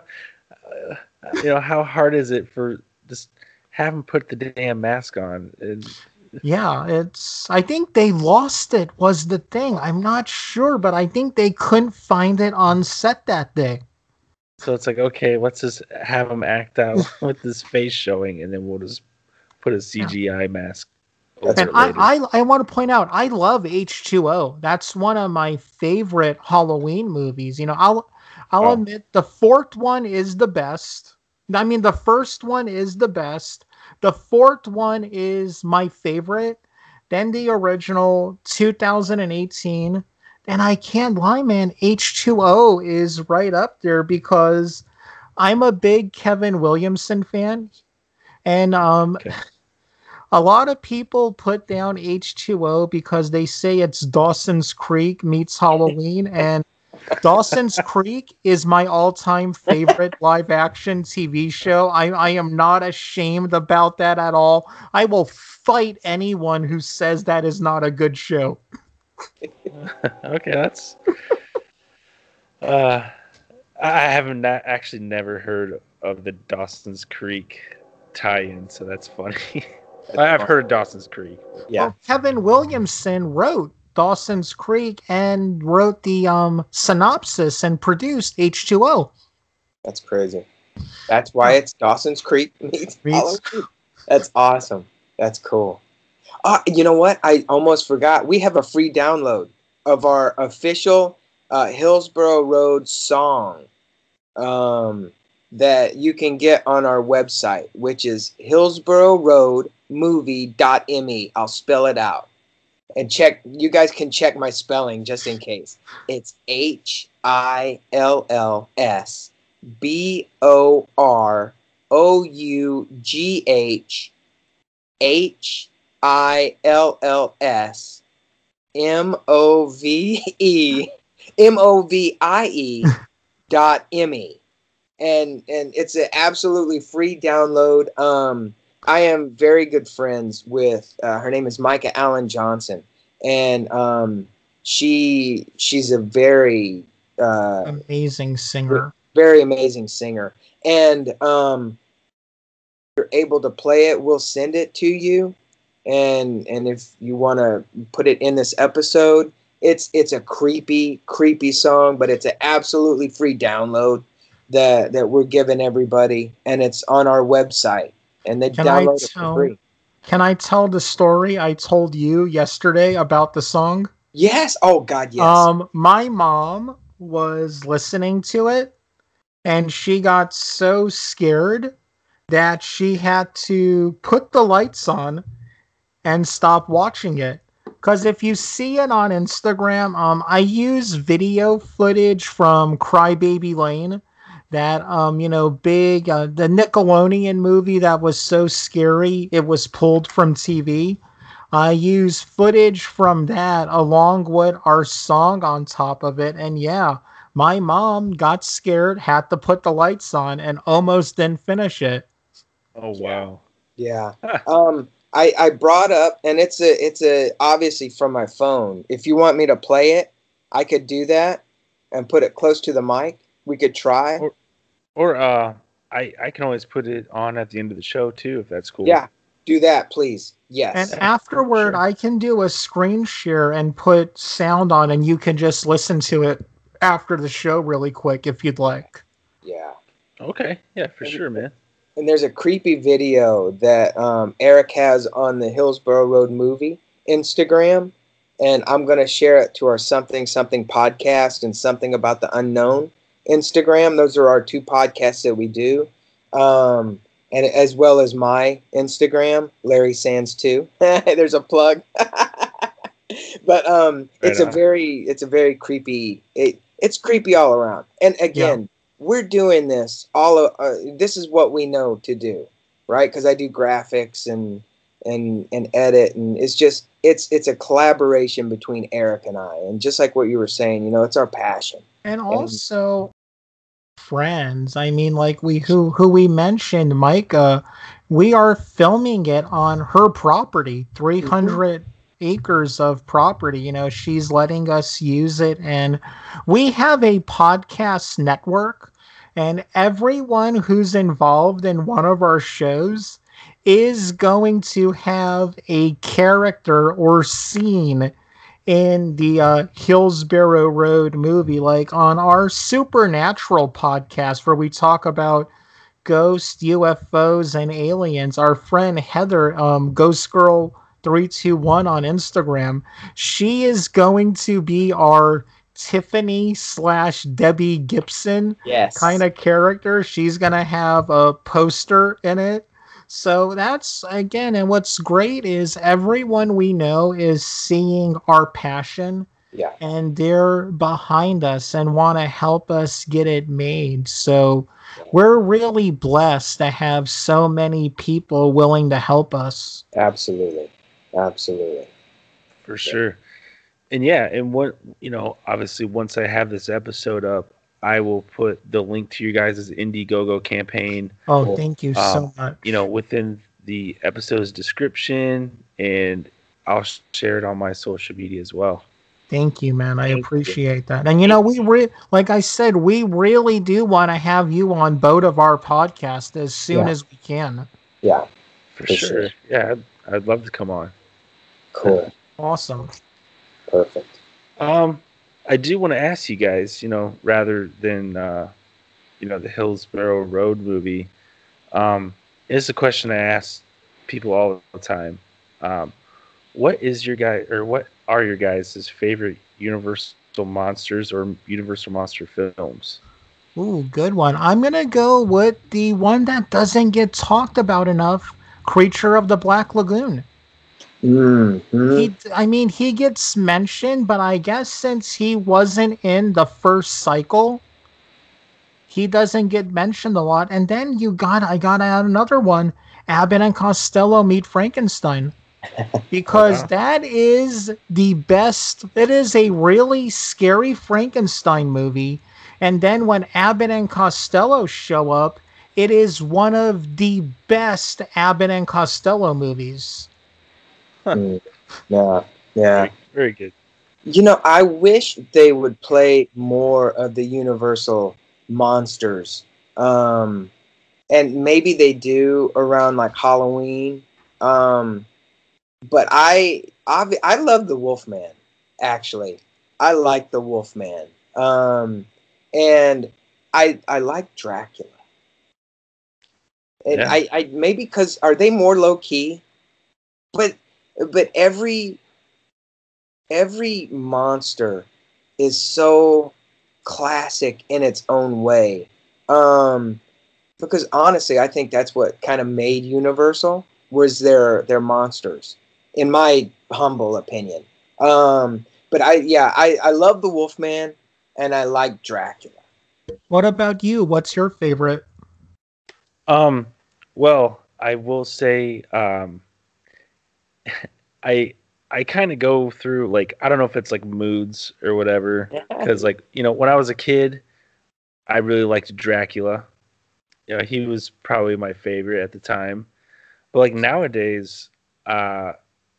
you know, how hard is it for just have him put the damn mask on? And... Yeah, it's. I think they lost it. Was the thing? I'm not sure, but I think they couldn't find it on set that day. So it's like, okay, let's just have him act out with his face showing, and then we'll just put a CGI yeah. mask. And I, I, I want to point out, I love H2O. That's one of my favorite Halloween movies. You know, I'll I'll oh. admit the fourth one is the best. I mean, the first one is the best. The fourth one is my favorite. Then the original 2018 and I can't lie, man. H2O is right up there because I'm a big Kevin Williamson fan, and um, Okay. a lot of people put down H2O because they say it's Dawson's Creek meets Halloween, and Dawson's Creek is my all-time favorite live-action TV show. I, I am not ashamed about that at all. I will fight anyone who says that is not a good show. okay, that's. Uh, I haven't na- actually never heard of the Dawson's Creek tie-in, so that's funny. I've heard of Dawson's Creek. Yeah. Well, Kevin Williamson wrote Dawson's Creek and wrote the um, synopsis and produced H2O. That's crazy. That's why it's Dawson's Creek meets Halloween. That's awesome. That's cool. Uh, you know what? I almost forgot. We have a free download of our official uh, Hillsborough Road song um, that you can get on our website, which is hillsboroughroadmovie.me. I'll spell it out. And check, you guys can check my spelling just in case. It's H I L L S B O R O U G H H I L L S M O V E M O V I E dot M E. And and it's an absolutely free download. Um I am very good friends with uh, her name is Micah Allen Johnson. And um she she's a very uh Amazing singer. very amazing singer and um if you're able to play it we'll send it to you and and if you want to put it in this episode it's it's a creepy creepy song but it's an absolutely free download that that we're giving everybody and it's on our website and they Can I download it tell- for free Can I tell the story I told you yesterday about the song? yes oh god yes Um, my mom was listening to it and she got so scared that she had to put the lights on and stop watching it. Because if you see it on Instagram, um, I use video footage from Crybaby Lane, that um, you know, big uh, the Nickelodeon movie that was so scary it was pulled from TV. I use footage from that along with our song on top of it, and yeah, my mom got scared, had to put the lights on, and almost didn't finish it. Oh wow! Yeah. um I I brought up and it's a it's a obviously from my phone. If you want me to play it, I could do that and put it close to the mic. We could try. Or- Or uh, I I can always put it on at the end of the show too, if that's cool. Yeah. Do that, please. Yes. And afterward, sure. I can do a screen share and put sound on, and you can just listen to it after the show really quick if you'd like. yeah. Okay. Yeah, for sure, man. And there's a creepy video that um, Eric has on the Hillsborough Road movie Instagram, and I'm gonna share it to our something something podcast and something about the unknown Instagram. Those are our two podcasts that we do, um, and as well as my Instagram, Larry Sands too. there's a plug. but um, it's Right a very it's a very creepy. It, it's creepy all around. And again, we're doing this all. o- Uh, this is what we know to do, right? Because I do graphics and and and edit, and it's just it's it's a collaboration between Eric and I. And just like what you were saying, you know, it's our passion. And also friends. I mean, like we who who we mentioned, Micah. We are filming it on her property, three acres of property. You know, she's letting us use it, and we have a podcast network. And everyone who's involved in one of our shows is going to have a character or scene in the uh, Hillsborough Road movie, like on our Supernatural podcast, where we talk about ghosts, UFOs, and aliens. Our friend Heather, um, Ghost Girl three two one on Instagram, she is going to be our Tiffany slash Debbie Gibson Yes. kind of character. She's gonna have a poster in it. So that's again, and what's great is everyone we know is seeing our passion Yeah. And they're behind us and want to help us get it made. So we're really blessed to have so many people willing to help us. Absolutely. Absolutely. For sure. And yeah, and what you know, obviously once I have this episode up, I will put the link to you guys' Indiegogo campaign. Oh, Cool. thank you so Um, much. you know, within the episode's description, and I'll share it on my social media as well. Thank you, man. I Thank you. appreciate that. And you know, we re- like I said, we really do want to have you on both of our podcast as soon Yeah. as we can. Yeah. For, For sure. sure. Yeah, I'd, I'd love to come on. Cool. Awesome. Perfect. Um, I do want to ask you guys, you know, rather than uh, you know, the Hillsborough Road movie, um, it's a question I ask people all the time. Um, what is your guy or what are your guys' favorite Universal monsters or Universal monster films? Ooh, good one. I'm gonna go with the one that doesn't get talked about enough. Creature of the Black Lagoon. Mm-hmm. He, I mean, he gets mentioned, but I guess since he wasn't in the first cycle, he doesn't get mentioned a lot. And then you got, I got to add another one: Abbott and Costello meet Frankenstein, because wow. that is the best. It is a really scary Frankenstein movie. And then when Abbott and Costello show up, it is one of the best Abbott and Costello movies. Mm. Yeah. Yeah. Very, very good. You know, I wish they would play more of the Universal monsters. Um, and maybe they do around like Halloween. Um, but I, I, I love the Wolfman. Actually, I like the Wolfman. Um, and I, I like Dracula. And Yeah. I, I maybe because are they more low key? But, but every every monster is so classic in its own way. Um, because honestly, I think that's what kind of made Universal was their their monsters, in my humble opinion. Um, but I yeah, I I love the Wolfman and I like Dracula. What about you? What's your favorite? Um, well, I will say, um, I I kind of go through like I don't know if it's like moods or whatever, because like you know when I was a kid, I really liked Dracula. You know, he was probably my favorite at the time, but like nowadays, uh,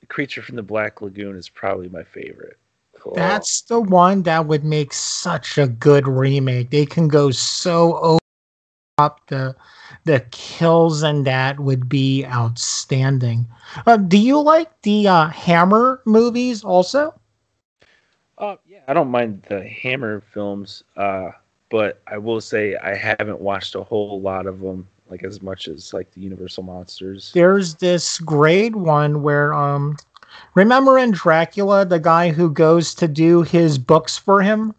Creature from the Black Lagoon is probably my favorite. Cool. That's the one that would make such a good remake. They can go so over top the the kills and that would be outstanding. Uh, do you like the uh, Hammer movies also? Oh yeah, I don't mind the Hammer films, uh, but I will say I haven't watched a whole lot of them, like as much as like the Universal monsters. There's this great one where um remember in Dracula the guy who goes to do his books for him?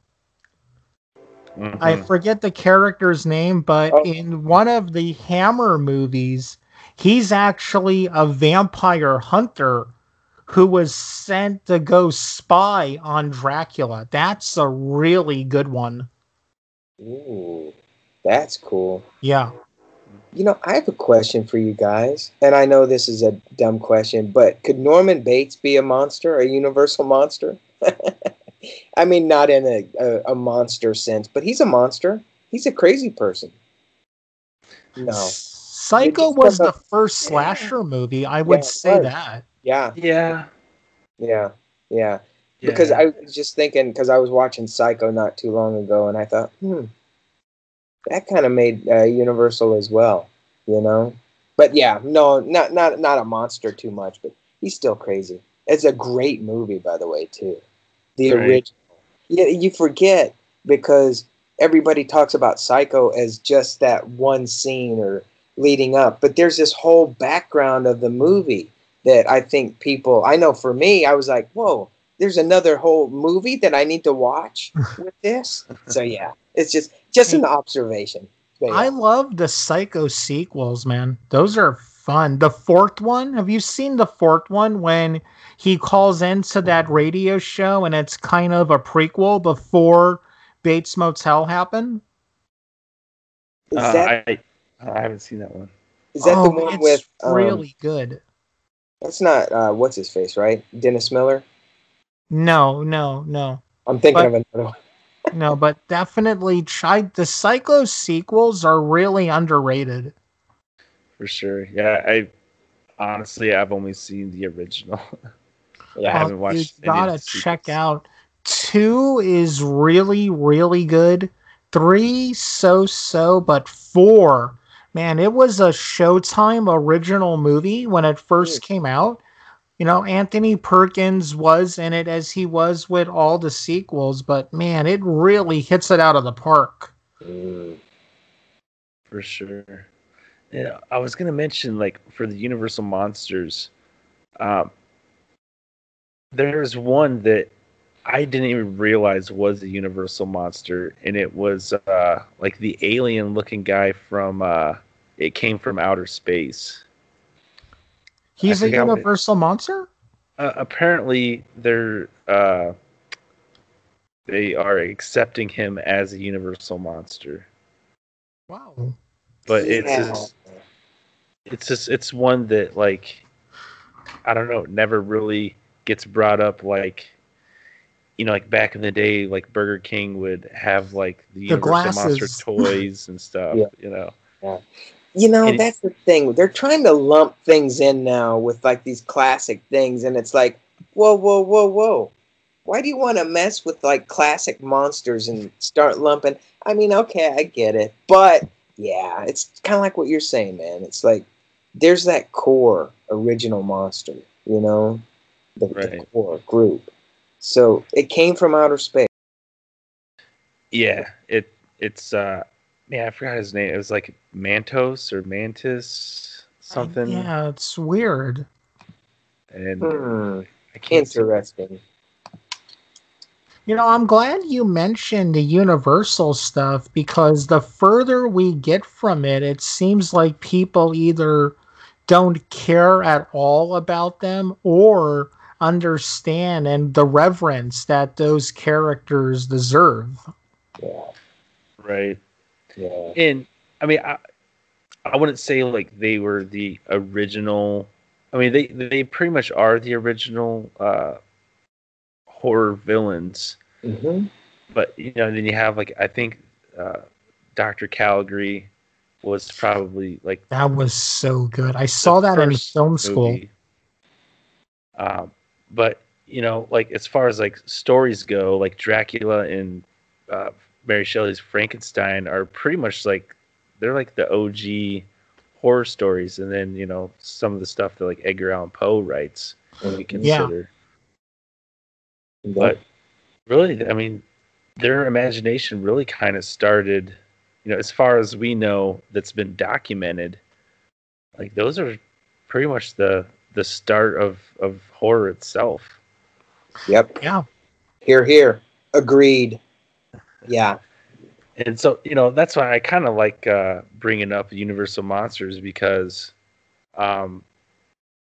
I Mhm. forget the character's name, but Oh. in one of the Hammer movies, he's actually a vampire hunter who was sent to go spy on Dracula. That's a really good one. Ooh, that's cool. Yeah. You know, I have a question for you guys, and I know this is a dumb question, but could Norman Bates be a monster, a universal monster? I mean, not in a, a, a monster sense, but he's a monster. He's a crazy person. No. Psycho was got the first slasher movie. I would Yeah, say was. that. Yeah, Yeah, yeah, yeah. Because yeah. I was just thinking, because I was watching Psycho not too long ago, and I thought, hmm, that kind of made uh, Universal as well, you know. But yeah, no, not not not a monster too much, but he's still crazy. It's a great movie, by the way, too. The Right. original. Yeah, you forget because everybody talks about Psycho as just that one scene or leading up, but there's this whole background of the movie that I think people. I know for me, I was like, whoa. There's another whole movie that I need to watch with this. So yeah, it's just just an observation. I love the Psycho sequels, man. Those are fun. The fourth one, have you seen the fourth one when he calls into that radio show and it's kind of a prequel before Bates Motel happened? Is Uh, that I I haven't seen that one. is that the Oh, one it's with um, really good. That's not uh, what's his face, right? Dennis Miller. No, no, no. I'm thinking But- of another one. No, but definitely try the Psycho sequels are really underrated. For sure. Yeah, I honestly I've only seen the original. I haven't watched You gotta check out. Two is really, really good. Three, so so, but four, man, it was a Showtime original movie when it first Mm. came out. You know, Anthony Perkins was in it as he was with all the sequels, but man, it really hits it out of the park. Mm. For sure. Yeah, I was gonna mention like for the Universal monsters, um, there's one that I didn't even realize was a Universal monster, and it was uh, like the alien-looking guy from uh, it came from outer space. He's a forgot it- Universal monster? Uh, apparently, they're uh, they are accepting him as a Universal monster, Wow. but it's Yeah. just, it's just it's one that like I don't know, never really gets brought up like you know, like back in the day, like Burger King would have like the, The Universal Monster toys and stuff. Yeah. You know, You know, And that's the thing. They're trying to lump things in now with like these classic things, and it's like, whoa, whoa, whoa, whoa. Why do you want to mess with like classic monsters and start lumping? I mean, okay, I get it, but yeah, it's kind of like what you're saying, man. It's like there's that core original monster, you know, the, the core group. So it came from outer space. yeah, it it's uh, man, I forgot his name. It was like Mantos or Mantis something, Yeah, it's weird. and Hmm, I can't. see- interesting. You know, I'm glad you mentioned the Universal stuff because the further we get from it, it seems like people either don't care at all about them or understand and the reverence that those characters deserve. Yeah, Right. yeah. And I mean, I, I wouldn't say like they were the original. I mean, they they pretty much are the original uh, horror villains. hmm But you know, then you have like I think uh, Doctor Caligari was probably like That was so good. I saw that in film school. Um, but you know, like as far as like stories go, like Dracula and uh, Mary Shelley's Frankenstein are pretty much like they're like the OG horror stories, and then you know some of the stuff that like Edgar Allan Poe writes when we consider. But really, I mean, their imagination really kind of started, you know, as far as we know, that's been documented. Like those are pretty much the the start of of horror itself. Yep. Yeah. Here, here. Agreed. Yeah. And so, you know, that's why I kind of like uh, bringing up Universal Monsters because, um,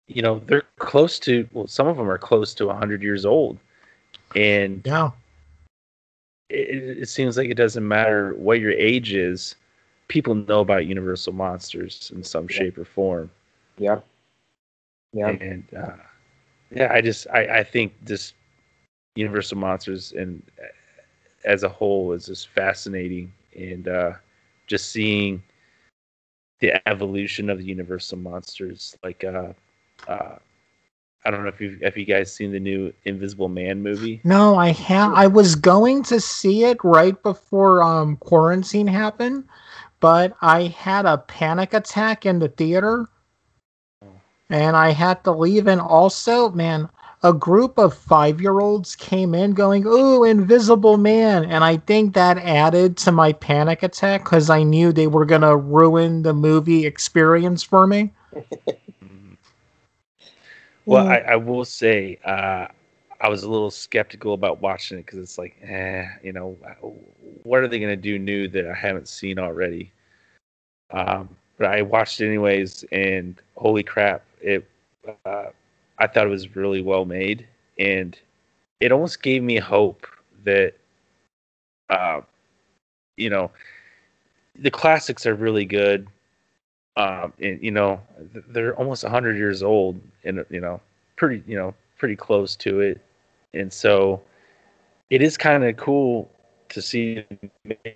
you know, they're close to. Well, some of them are close to hundred years old, and Yeah. It, it seems like it doesn't matter what your age is. People know about Universal Monsters in some Yeah. shape or form, Yeah. Yeah. and uh, yeah, I just I, I think this Universal Monsters and as a whole is just fascinating, and uh, just seeing the evolution of the Universal Monsters. Like, uh, uh, I don't know if you if you guys seen the new Invisible Man movie. No, I have. I was going to see it right before um quarantine happened, but I had a panic attack in the theater, and I had to leave. And also, man, a group of five-year-olds came in going, "Ooh, Invisible Man!" And I think that added to my panic attack because I knew they were gonna ruin the movie experience for me. Well. I, I will say uh, I was a little skeptical about watching it because it's like, eh, you know, what are they going to do new that I haven't seen already? Um, but I watched it anyways, and holy crap, it uh, I thought it was really well made, and it almost gave me hope that, uh, you know, the classics are really good. Um, and you know, they're almost hundred years old, and you know, pretty, you know, pretty close to it, and so it is kind of cool to see maybe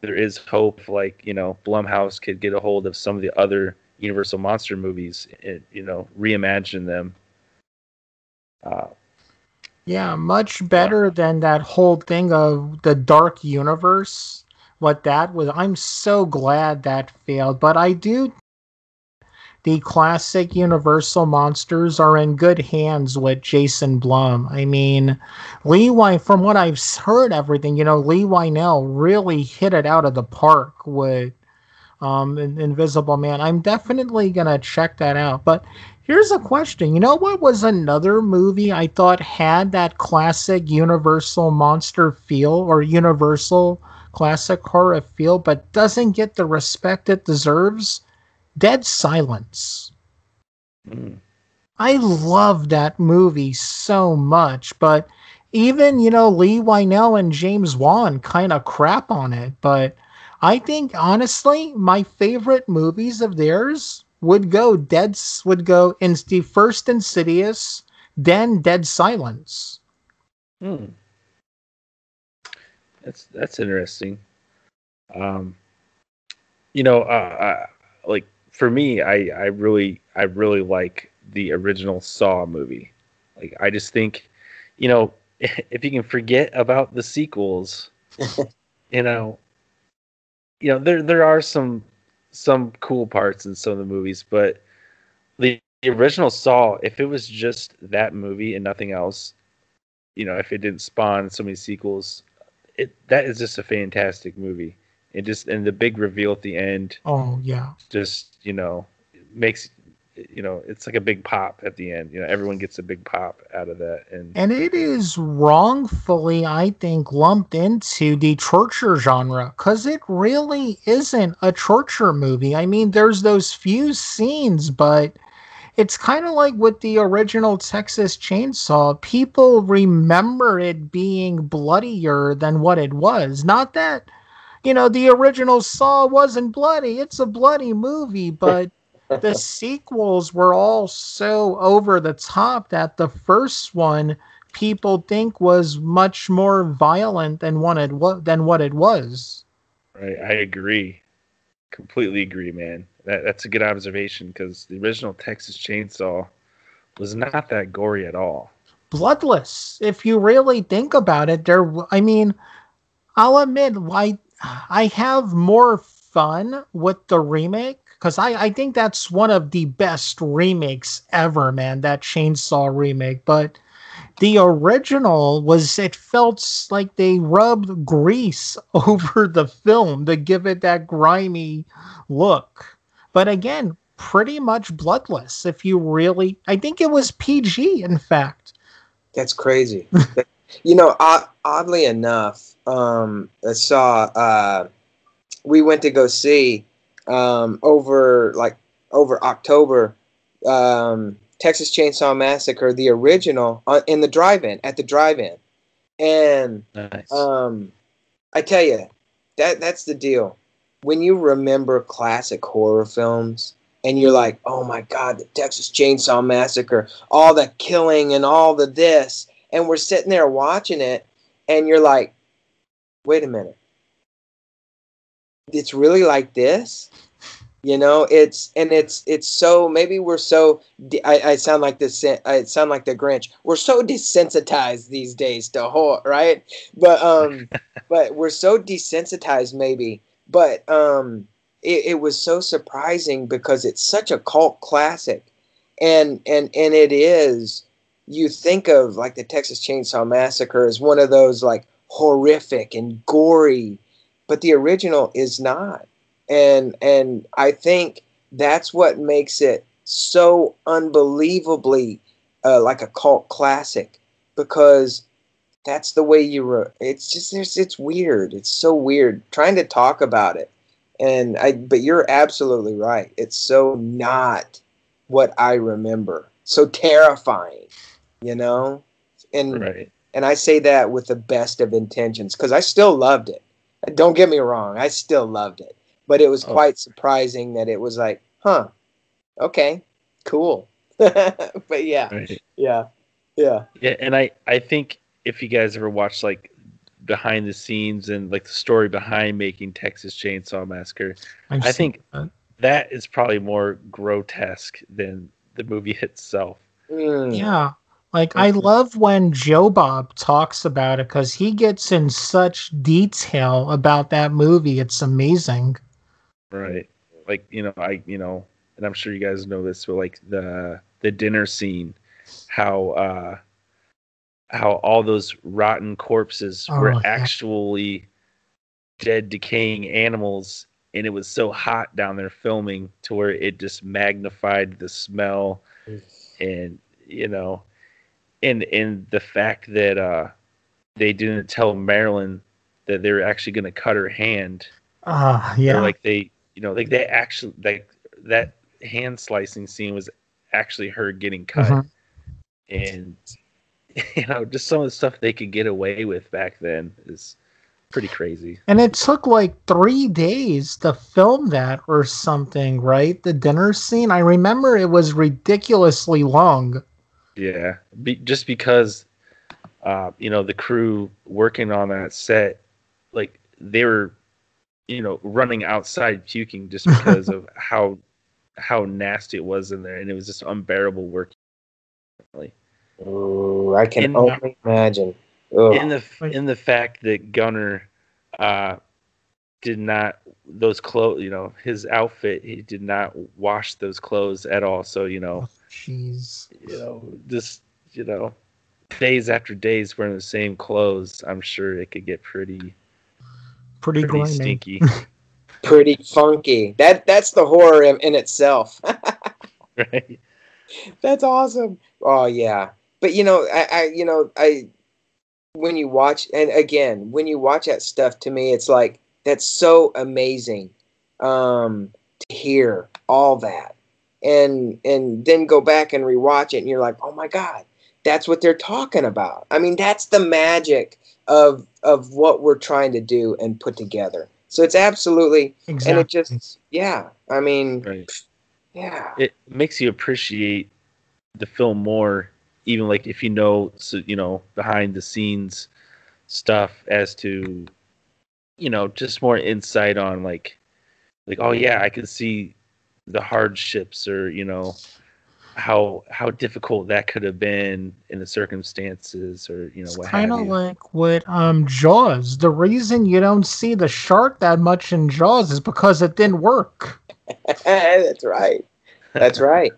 there is hope like you know blumhouse could get a hold of some of the other universal monster movies and you know reimagine them. Uh, yeah much better than that whole thing of the dark universe what that was i'm so glad that failed but i do the classic Universal monsters are in good hands with Jason Blum. I mean, Lee Wine, from what I've heard, everything, you know, Leigh Whannell really hit it out of the park with um, Invisible Man. I'm definitely to check that out. But here's a question. You know what was another movie I thought had that classic Universal monster feel or Universal classic horror feel, but doesn't get the respect it deserves? Dead Silence. Mm. I love that movie so much, but even, you know, Leigh Whannell and James Wan kind of crap on it. But I think, honestly, my favorite movies of theirs would go Dead, would go in the first Insidious, then Dead Silence. Hmm. That's that's interesting. Um, you know, uh, I, like for me, I I really I really like the original Saw movie. Like I just think, you know, if you can forget about the sequels, you know, you know there there are some some cool parts in some of the movies, but the, the original Saw, if it was just that movie and nothing else, you know, if it didn't spawn so many sequels, it that is just a fantastic movie. It just and the big reveal at the end. Oh yeah. Just you know makes you know it's like a big pop at the end. You know everyone gets a big pop out of that, and and it is wrongfully I think lumped into the torture genre because it really isn't a torture movie. I mean, there's those few scenes, but it's kind of like with the original Texas Chainsaw. People remember it being bloodier than what it was. Not that you know, the original Saw wasn't bloody. It's a bloody movie, but the sequels were all so over the top that the first one people think was much more violent than what it was than what it was. Right, I agree. Completely agree, man. That, that's a good observation because the original Texas Chainsaw was not that gory at all. Bloodless. If you really think about it, there. I mean, I'll admit, why I have more fun with the remake because I, I think that's one of the best remakes ever, man. That Chainsaw remake, but the original was it felt like they rubbed grease over the film to give it that grimy look. But again, pretty much bloodless. If you really, I think it was PG, in fact. That's crazy. you know, oddly enough, um, I saw uh, we went to go see um, over like over October um, Texas Chainsaw Massacre, the original, uh, in the drive-in at the drive-in, and nice. um, I tell you that that's the deal. When you remember classic horror films, and you're like, oh my god, the Texas Chainsaw Massacre, all the killing and all the this, and we're sitting there watching it, and you're like, wait a minute. It's really like this? You know, it's and it's it's so maybe we're so I, I sound like this I sound like the Grinch. We're so desensitized these days to horror, right? But um, but we're so desensitized maybe. But um, it, it was so surprising because it's such a cult classic, and and and it is. You think of like the Texas Chainsaw Massacre as one of those like horrific and gory, but the original is not. And and I think that's what makes it so unbelievably uh, like a cult classic because that's the way you re- it's just it's, it's weird it's so weird trying to talk about it and I but you're absolutely right. It's so not what I remember. So terrifying, you know? And Right. and I say that with the best of intentions cuz I still loved it. Don't get me wrong, I still loved it. But it was Oh. quite surprising that it was like, "Huh. Okay. Cool." but yeah. Right. Yeah. Yeah. Yeah, and I I think if you guys ever watched like behind the scenes and like the story behind making Texas Chainsaw Massacre, I've I think that. that is probably more grotesque than the movie itself. Mm. Yeah. Like I love when Joe Bob talks about it because he gets in such detail about that movie. It's amazing. Right. Like, you know, I you know, and I'm sure you guys know this, but like the the dinner scene, how uh how all those rotten corpses Oh, were yeah. actually dead decaying animals and it was so hot down there filming to where it just magnified the smell and you know and and the fact that uh they didn't tell Marilyn that they were actually going to cut her hand Ah, or yeah. like they you know like they actually like that hand slicing scene was actually her getting cut Mhm. and you know just some of the stuff they could get away with back then is pretty crazy And it took like three days to film that or something, right? The dinner scene. I remember it was ridiculously long. yeah Be, just because uh you know the crew working on that set like they were you know running outside puking just because of how how nasty it was in there and it was just unbearable work Ooh, I can In- only imagine. Ugh. in the in the fact that Gunnar uh did not those clothes you know his outfit he did not wash those clothes at all so you know Jeez. you know just you know days after days wearing the same clothes i'm sure it could get pretty Pretty, pretty stinky Pretty funky. That that's the horror in, in itself. right That's awesome. Oh yeah. But you know, I, I you know, I when you watch and again, when you watch that stuff to me it's like that's so amazing um to hear all that. And and then go back and rewatch it and you're like, "Oh my god, that's what they're talking about." I mean, that's the magic of of what we're trying to do and put together. So it's absolutely Exactly. and it just yeah, I mean, right yeah. it makes you appreciate the film more even like if you know so you know behind the scenes stuff as to you know just more insight on like like oh yeah i can see the hardships or you know how how difficult that could have been in the circumstances or you know It's what kind of like with um Jaws. The reason you don't see the shark that much in Jaws is because it didn't work. That's right. That's right.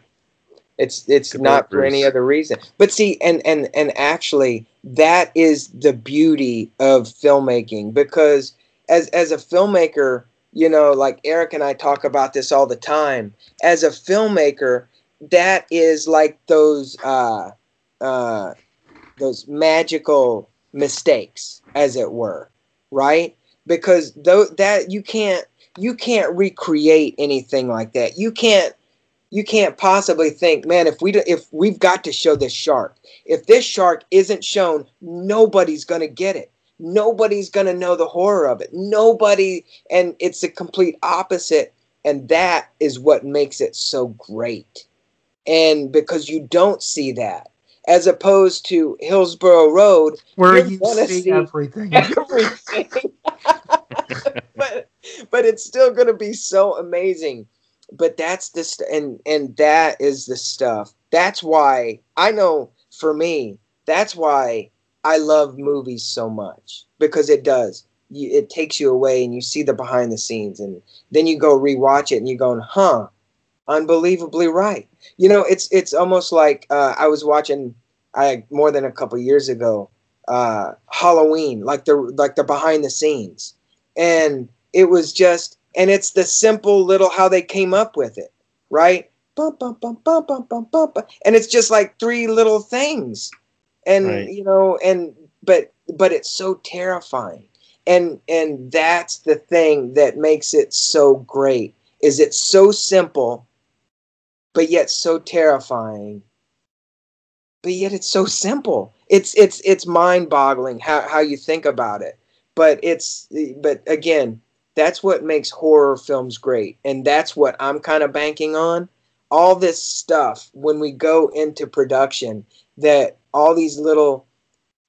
It's it's Good not for any other reason. But see, and and and actually, that is the beauty of filmmaking because as as a filmmaker, you know, like Eric and I talk about this all the time. As a filmmaker, that is like those uh, uh, those magical mistakes, as it were, right? Because though that you can't you can't recreate anything like that. You can't you can't possibly think, man, if we do, if we've got to show this shark. If this shark isn't shown, nobody's going to get it. Nobody's going to know the horror of it. Nobody and it's the complete opposite and that is what makes it so great. And because you don't see that as opposed to Hillsborough Road Where gonna see, see everything. everything. but but it's still going to be so amazing. But that's the st- and and that is the stuff. That's why I know for me. That's why I love movies so much because it does. You, it takes you away and you see the behind the scenes and then you go rewatch it and you're going, huh, unbelievably right. You know, it's it's almost like uh, I was watching I more than a couple years ago uh, Halloween, like the like the behind the scenes, and it was just and it's the simple little how they came up with it, right? Bum, bum, bum, bum, bum, bum, bum, bum. And it's just like three little things, and Right. you know, and but but it's so terrifying, and and that's the thing that makes it so great is it's so simple but yet so terrifying but yet it's so simple it's it's it's mind-boggling how, how you think about it but it's but again that's what makes horror films great and that's what i'm kind of banking on. All this stuff when we go into production that all these little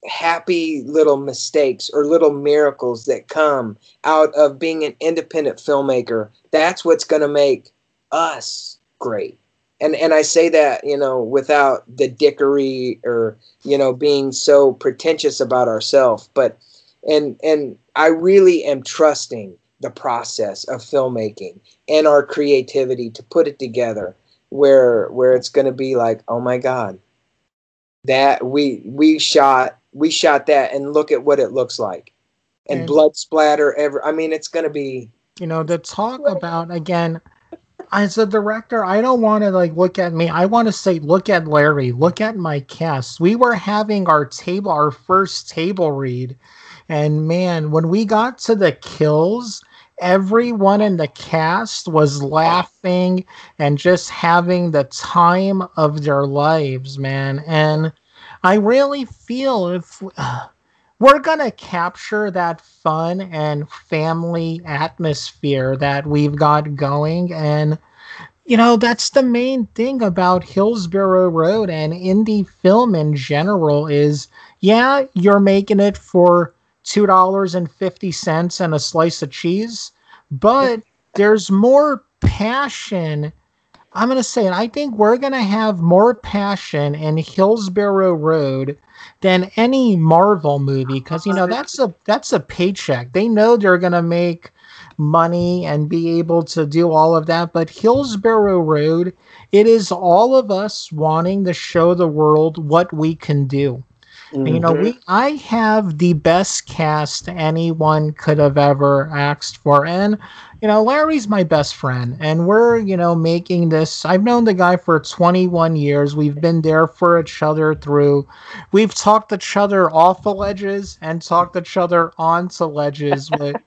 happy little mistakes or little miracles that come out of being an independent filmmaker that's what's going to make us great. And and i say that you know without the dickery or you know being so pretentious about ourselves but and and i really am trusting the process of filmmaking and our creativity to put it together where where it's going to be like oh my god that we we shot we shot that and look at what it looks like. And, and blood splatter ever i mean it's going to be you know to talk about again as a director i don't want to like look at me i want to say look at larry look at my cast. We were having our table our first table read and man when we got to the kills everyone in the cast was laughing and just having the time of their lives man. And I really feel if uh, we're going to capture that fun and family atmosphere that we've got going. And you know that's the main thing about Hillsborough Road and indie film in general is yeah you're making it for two dollars and fifty cents and a slice of cheese but there's more passion I'm going to say, and I think we're going to have more passion in Hillsborough Road than any Marvel movie because you know that's a that's a paycheck. They know they're going to make money and be able to do all of that. But Hillsborough Road, it is all of us wanting to show the world what we can do. Mm-hmm. You know, we I have the best cast anyone could have ever asked for, and you know, Larry's my best friend, and we're, you know, making this. I've known the guy for 21 years. We've been there for each other through, we've talked each other off the ledges and talked each other onto ledges. But,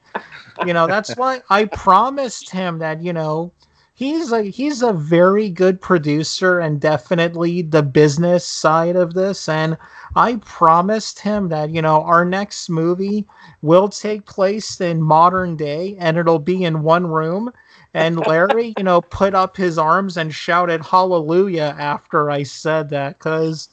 you know, that's why I promised him that, you know, he's a he's a very good producer and definitely the business side of this. And i promised him that you know our next movie will take place in modern day and it'll be in one room. And larry you know put up his arms and shouted hallelujah after i said that. Because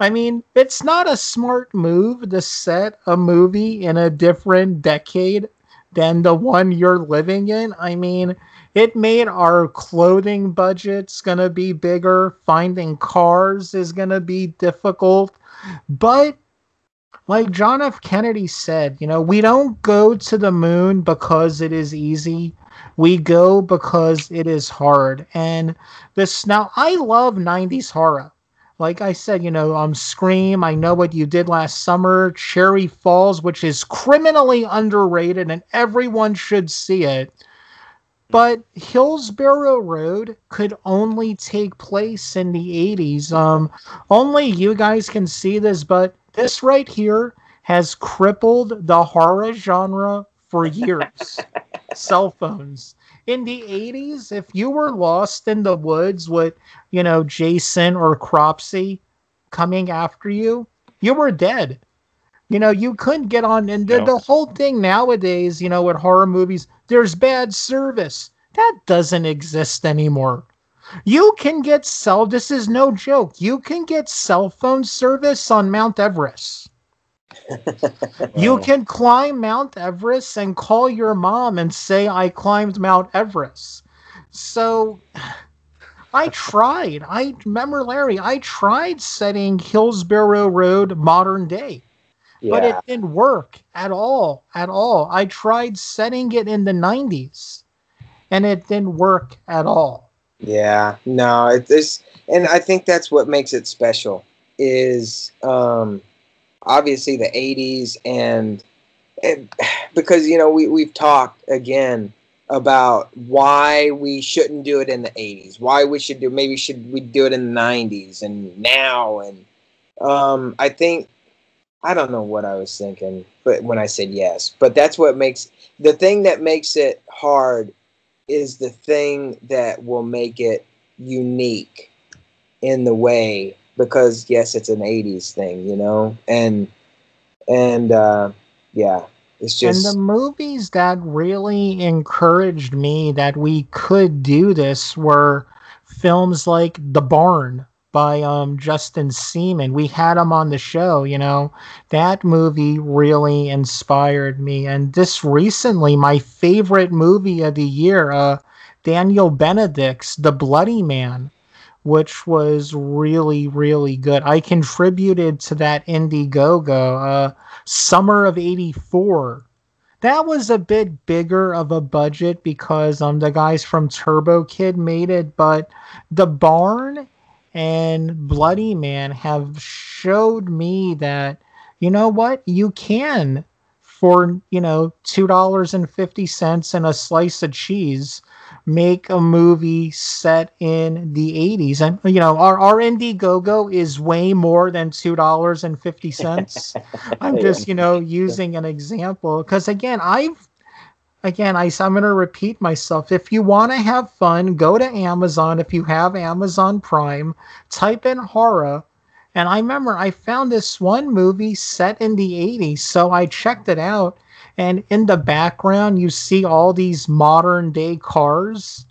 I mean, it's not a smart move to set a movie in a different decade than the one you're living in. I mean, it made our clothing budgets going to be bigger. Finding cars is going to be difficult. But like John F. Kennedy said, you know, we don't go to the moon because it is easy. We go because it is hard. And this now, I love 90s horror. Like I said, you know, um, Scream, I know what you did last summer, Cherry Falls, which is criminally underrated and everyone should see it. But Hillsborough Road could only take place in the 80s. Um, only you guys can see this, but this right here has crippled the horror genre for years. Cell phones. In the 80s, if you were lost in the woods with, you know, Jason or Cropsy coming after you, you were dead. You know, you couldn't get on. And the, no. the whole thing nowadays, you know, with horror movies, there's bad service. That doesn't exist anymore. You can get cell, this is no joke. You can get cell phone service on Mount Everest. you can climb Mount Everest and call your mom and say, I climbed Mount Everest. So I tried. I remember, Larry, I tried setting Hillsborough Road modern day. Yeah. But it didn't work at all. At all. I tried setting it in the 90s and it didn't work at all. Yeah, no, it's and I think that's what makes it special is um, obviously the '80s and, and because you know we we've talked again about why we shouldn't do it in the 80s, why we should do maybe should we do it in the 90s and now and um, I think I don't know what I was thinking, but when I said yes, but that's what makes the thing that makes it hard is the thing that will make it unique in the way because yes, it's an '80s thing, you know, and and uh, yeah, it's just and the movies that really encouraged me that we could do this were films like The Barn by um, Justin Seaman. We had him on the show, you know. That movie really inspired me. And this recently, my favorite movie of the year, uh, Daniel Benedict's The Bloody Man, which was really, really good. I contributed to that Indiegogo, uh, Summer of 84. That was a bit bigger of a budget because um the guys from Turbo Kid made it, but The Barn and Bloody Man have showed me that you know what? You can for you know two dollars and fifty cents and a slice of cheese make a movie set in the 80s and you know our, our indiegogo is way more than two dollars and fifty cents. I'm just you know using an example because again i've again, I, I'm going to repeat myself. If you want to have fun, go to Amazon. If you have Amazon Prime, type in horror. And I remember I found this one movie set in the 80s, so I checked it out. And in the background, you see all these modern day cars.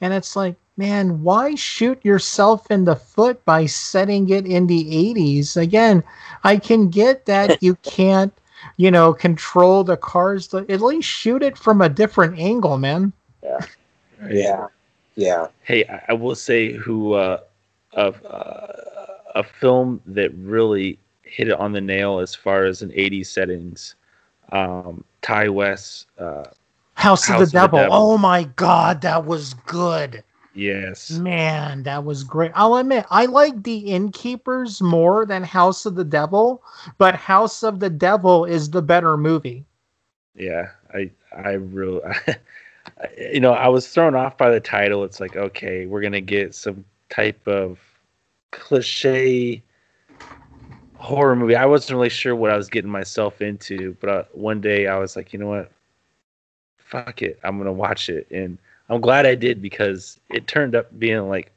And it's like, man, why shoot yourself in the foot by setting it in the 80s? Again, I can get that you can't you know, control the cars. At least shoot it from a different angle, man. Yeah. Yeah. Yeah. Hey, I will say who uh, of uh, a film that really hit it on the nail as far as an 80s settings. Um, Ti West. Uh, House, House of, the, of Devil. the Devil. Oh my God, that was good. Yes. Man, that was great. I'll admit, I like The Innkeepers more than House of the Devil, but House of the Devil is the better movie. Yeah, I I really you know, I was thrown off by the title. It's like, okay, we're going to get some type of cliche horror movie. I wasn't really sure what I was getting myself into, but uh, one day I was like, you know what? Fuck it. I'm going to watch it and I'm glad I did because it turned up being like,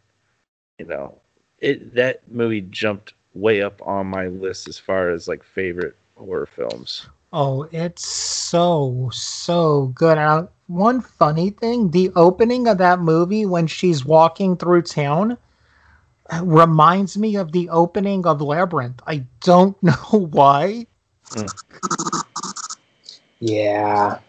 you know, it that movie jumped way up on my list as far as like favorite horror films. Oh, it's so so good. Uh, one funny thing, the opening of that movie when she's walking through town uh, reminds me of the opening of Labyrinth. I don't know why. Mm. Yeah.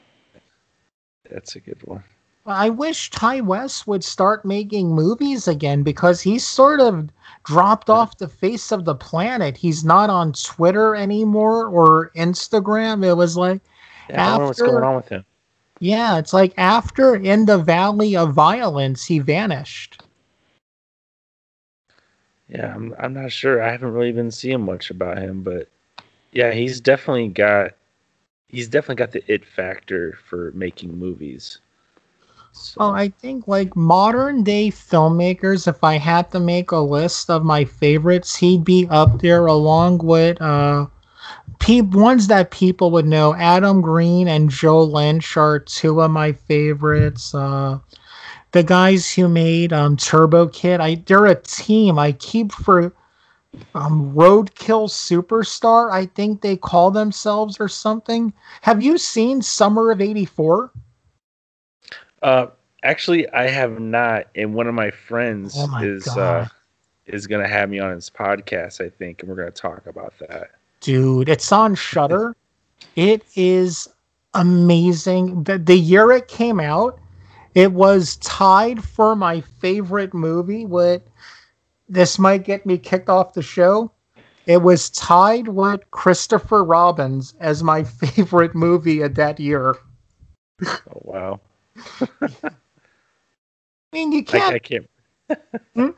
That's a good one. I wish Ti West would start making movies again because he's sort of dropped off the face of the planet. He's not on Twitter anymore or Instagram. It was like yeah, after, what's going on with him. Yeah, it's like after in the Valley of Violence, he vanished. Yeah, I'm I'm not sure. I haven't really been seeing much about him, but yeah, he's definitely got he's definitely got the it factor for making movies. So. Oh, I think like modern day filmmakers, if I had to make a list of my favorites, he'd be up there along with uh pe- ones that people would know. Adam Green and Joe Lynch are two of my favorites. Uh the guys who made um Turbo Kid, I they're a team. I keep for um Roadkill Superstar, I think they call themselves or something. Have you seen Summer of 84? Uh, actually, I have not, and one of my friends oh my is uh, is gonna have me on his podcast, I think, and we're gonna talk about that. Dude, it's on Shudder. it is amazing. The, the year it came out, it was tied for my favorite movie. With this might get me kicked off the show. It was tied with Christopher Robbins as my favorite movie of that year. Oh wow! I mean, you can't. I, I can't. hmm?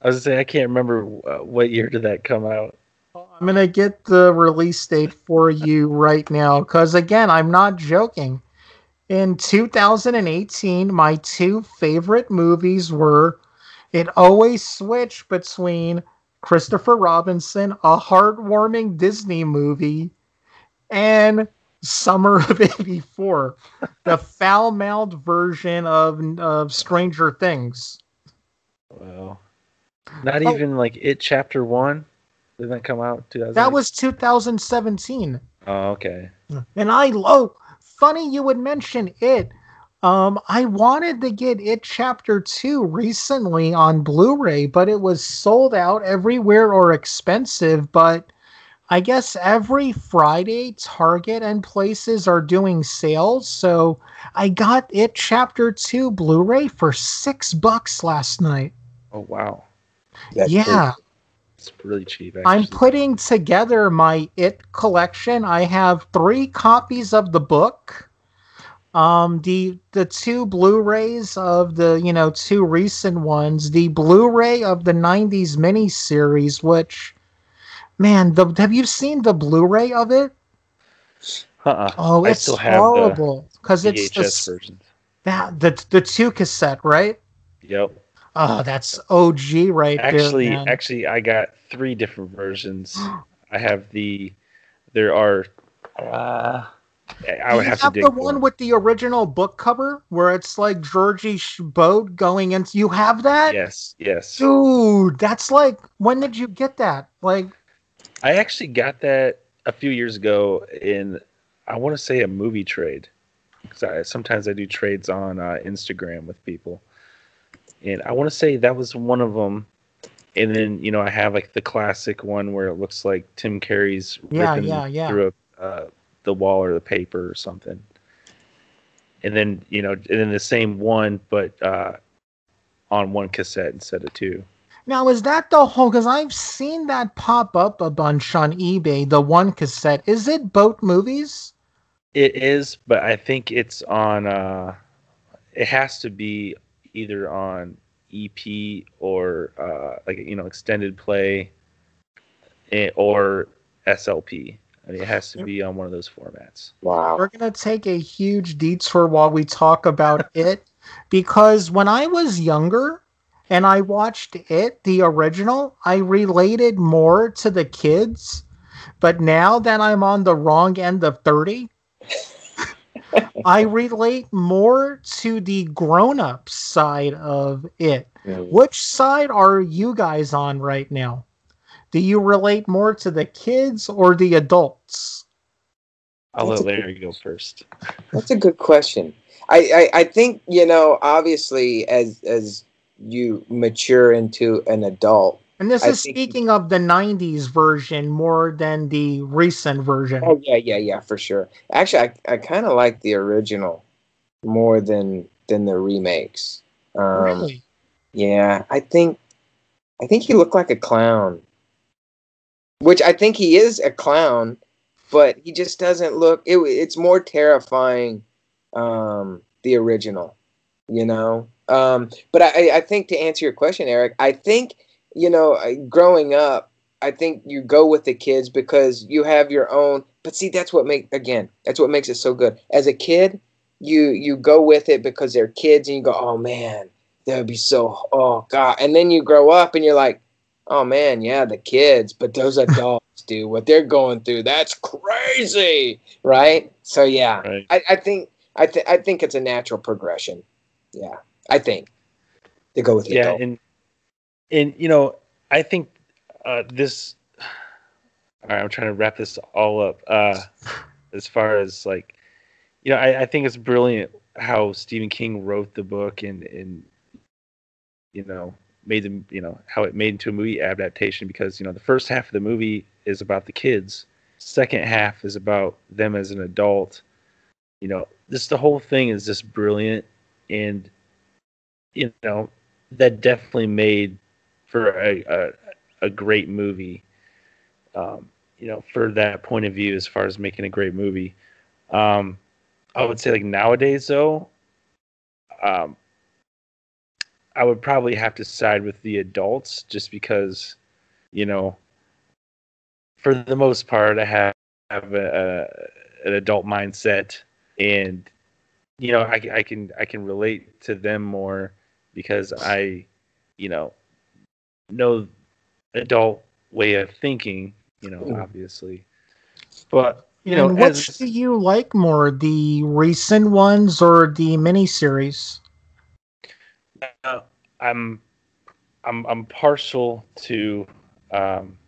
I was say I can't remember uh, what year did that come out. I'm gonna get the release date for you right now because again, I'm not joking. In 2018, my two favorite movies were. It always switched between Christopher Robinson, a heartwarming Disney movie, and Summer of '84, the foul-mouthed version of of Stranger Things. Wow. Not Oh. even like it chapter one. Did that come out? 2000? That was 2017. Oh, okay. And I oh, funny you would mention it. Um, I wanted to get it chapter two recently on Blu-ray, but it was sold out everywhere or expensive. But I guess every Friday, Target and places are doing sales, so I got it chapter two Blu-ray for six bucks last night. Oh wow. That's yeah. It's really cheap. Actually. I'm putting together my It collection. I have three copies of the book. Um, the the two Blu-rays of the you know two recent ones. The Blu-ray of the '90s miniseries, which, man, the have you seen the Blu-ray of it? Uh-uh. Oh, it's horrible because it's VHS the, versions. that the the two cassette, right? Yep. Oh, that's OG right Actually, there. actually, I got three different versions. I have the. There are. Uh, I would have, have to dig. the one it. with the original book cover where it's like Georgie boat going into. You have that, Yes, yes. dude. That's like when did you get that? Like, I actually got that a few years ago in, I want to say a movie trade. 'Cause I, sometimes I do trades on uh, Instagram with people, and I want to say that was one of them. And then you know I have like the classic one where it looks like Tim Curry's Yeah, ripping yeah, yeah. through a, uh, the wall or the paper or something. And then you know, and then the same one, but uh, on one cassette instead of two. Now is that the whole? Because I've seen that pop up a bunch on eBay. The one cassette is it boat movies? It is, but I think it's on. uh It has to be either on EP or uh like you know extended play, eh, or SLP. I mean, it has to be on one of those formats. Wow. We're gonna take a huge detour while we talk about it, because when I was younger and I watched it, the original, I related more to the kids. But now that I'm on the wrong end of 30, I relate more to the grown up side of it. Mm. Which side are you guys on right now? Do you relate more to the kids or the adults? I'll That's let a- Larry go first. That's a good question. I, I, I think you know obviously as as you mature into an adult. And this I is think- speaking of the 90s version more than the recent version. Oh yeah, yeah, yeah, for sure. Actually, I, I kind of like the original more than than the remakes. Um, really? Yeah, I think I think he looked like a clown. Which I think he is a clown, but he just doesn't look it, it's more terrifying um the original, you know. Um but I I think to answer your question Eric, I think you know, growing up, I think you go with the kids because you have your own but see that's what make again, that's what makes it so good. As a kid, you you go with it because they're kids and you go, "Oh man, that would be so oh god. And then you grow up and you're like oh man yeah the kids but those adults do what they're going through. That's crazy. Right? So yeah. Right. i, I think I, th- I think it's a natural progression. Yeah i think they go with the yeah adult. and and you know i think uh this all right i'm trying to wrap this all up uh as far as like you know i, I think it's brilliant how stephen king wrote the book and and you know made them you know how it made into a movie adaptation because you know the first half of the movie is about the kids. Second half is about them as an adult. You know this the whole thing is just brilliant. And you know that definitely made for a a, a great movie um you know for that point of view as far as making a great movie. Um i would say like nowadays though um i would probably have to side with the adults just because you know for the most part i have, have a, a, an adult mindset and you know I, I can i can relate to them more because i you know know adult way of thinking, you know, obviously. But you know, and which as, do you like more, the recent ones or the miniseries? uh, I'm I'm I'm partial to um